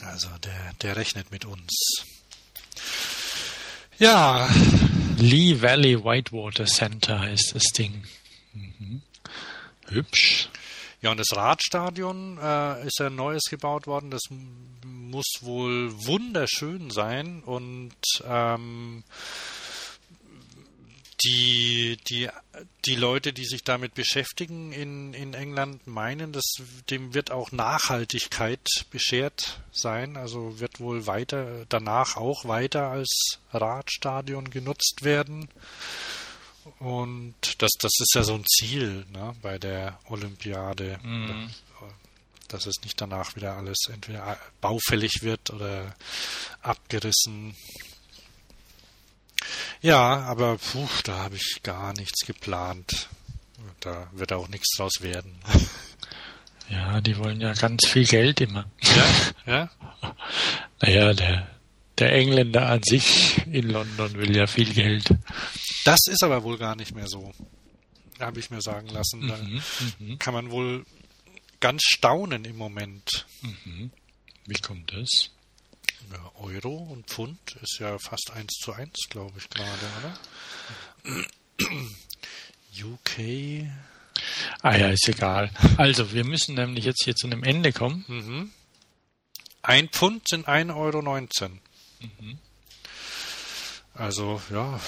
Also der, der rechnet mit uns. Ja. Lee Valley Whitewater Center heißt das Ding. Mhm. Hübsch. Ja, und das Radstadion äh, ist ja neues gebaut worden. Das muss wohl wunderschön sein und ähm, die, die, die Leute, die sich damit beschäftigen in, in England, meinen, dass dem wird auch Nachhaltigkeit beschert sein. Also wird wohl weiter, danach auch weiter als Radstadion genutzt werden. Und das, das ist ja so ein Ziel ne, bei der Olympiade. Mhm. Dass es nicht danach wieder alles entweder baufällig wird oder abgerissen ja, aber puh, da habe ich gar nichts geplant. Da wird auch nichts draus werden. *laughs* Ja, die wollen ja ganz viel Geld immer. Ja, ja. *laughs* Naja, der, der Engländer an sich in London will ja viel Geld. Das ist aber wohl gar nicht mehr so. Habe ich mir sagen lassen. Da mhm, mhm, kann man wohl ganz staunen im Moment. Mhm. Wie kommt das? Euro und Pfund ist ja fast 1 zu 1, glaube ich, gerade, oder? *clears throat* UK. Ah ja, ist egal. Also, wir müssen nämlich jetzt hier zu einem Ende kommen. Mhm. Ein Pfund sind 1,19 Euro. Mhm. Also, ja.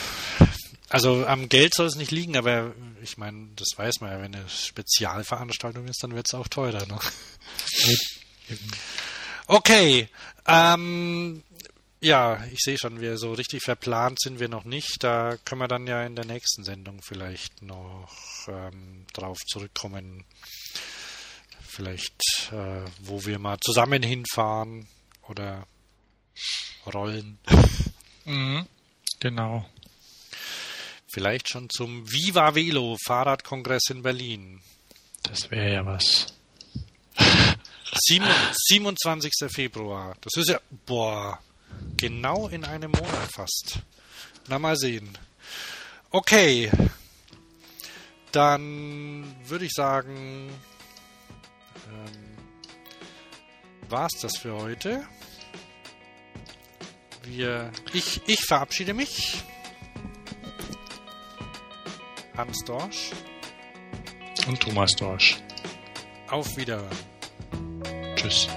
Also am Geld soll es nicht liegen, aber ich meine, das weiß man ja, wenn eine Spezialveranstaltung ist, dann wird es auch teurer. Ne? Okay, ähm, ja, ich sehe schon, wir so richtig verplant sind wir noch nicht. Da können wir dann ja in der nächsten Sendung vielleicht noch ähm, drauf zurückkommen. Vielleicht, äh, wo wir mal zusammen hinfahren oder rollen. Mhm, genau. Vielleicht schon zum Viva Velo Fahrradkongress in Berlin. Das wäre ja was. 27. Februar. Das ist ja, boah, genau in einem Monat fast. Na, mal sehen. Okay. Dann würde ich sagen, ähm, war's das für heute. Wir, ich, ich verabschiede mich. Hans Dorsch. Und Thomas Dorsch. Auf Wiederhören. Tschüss.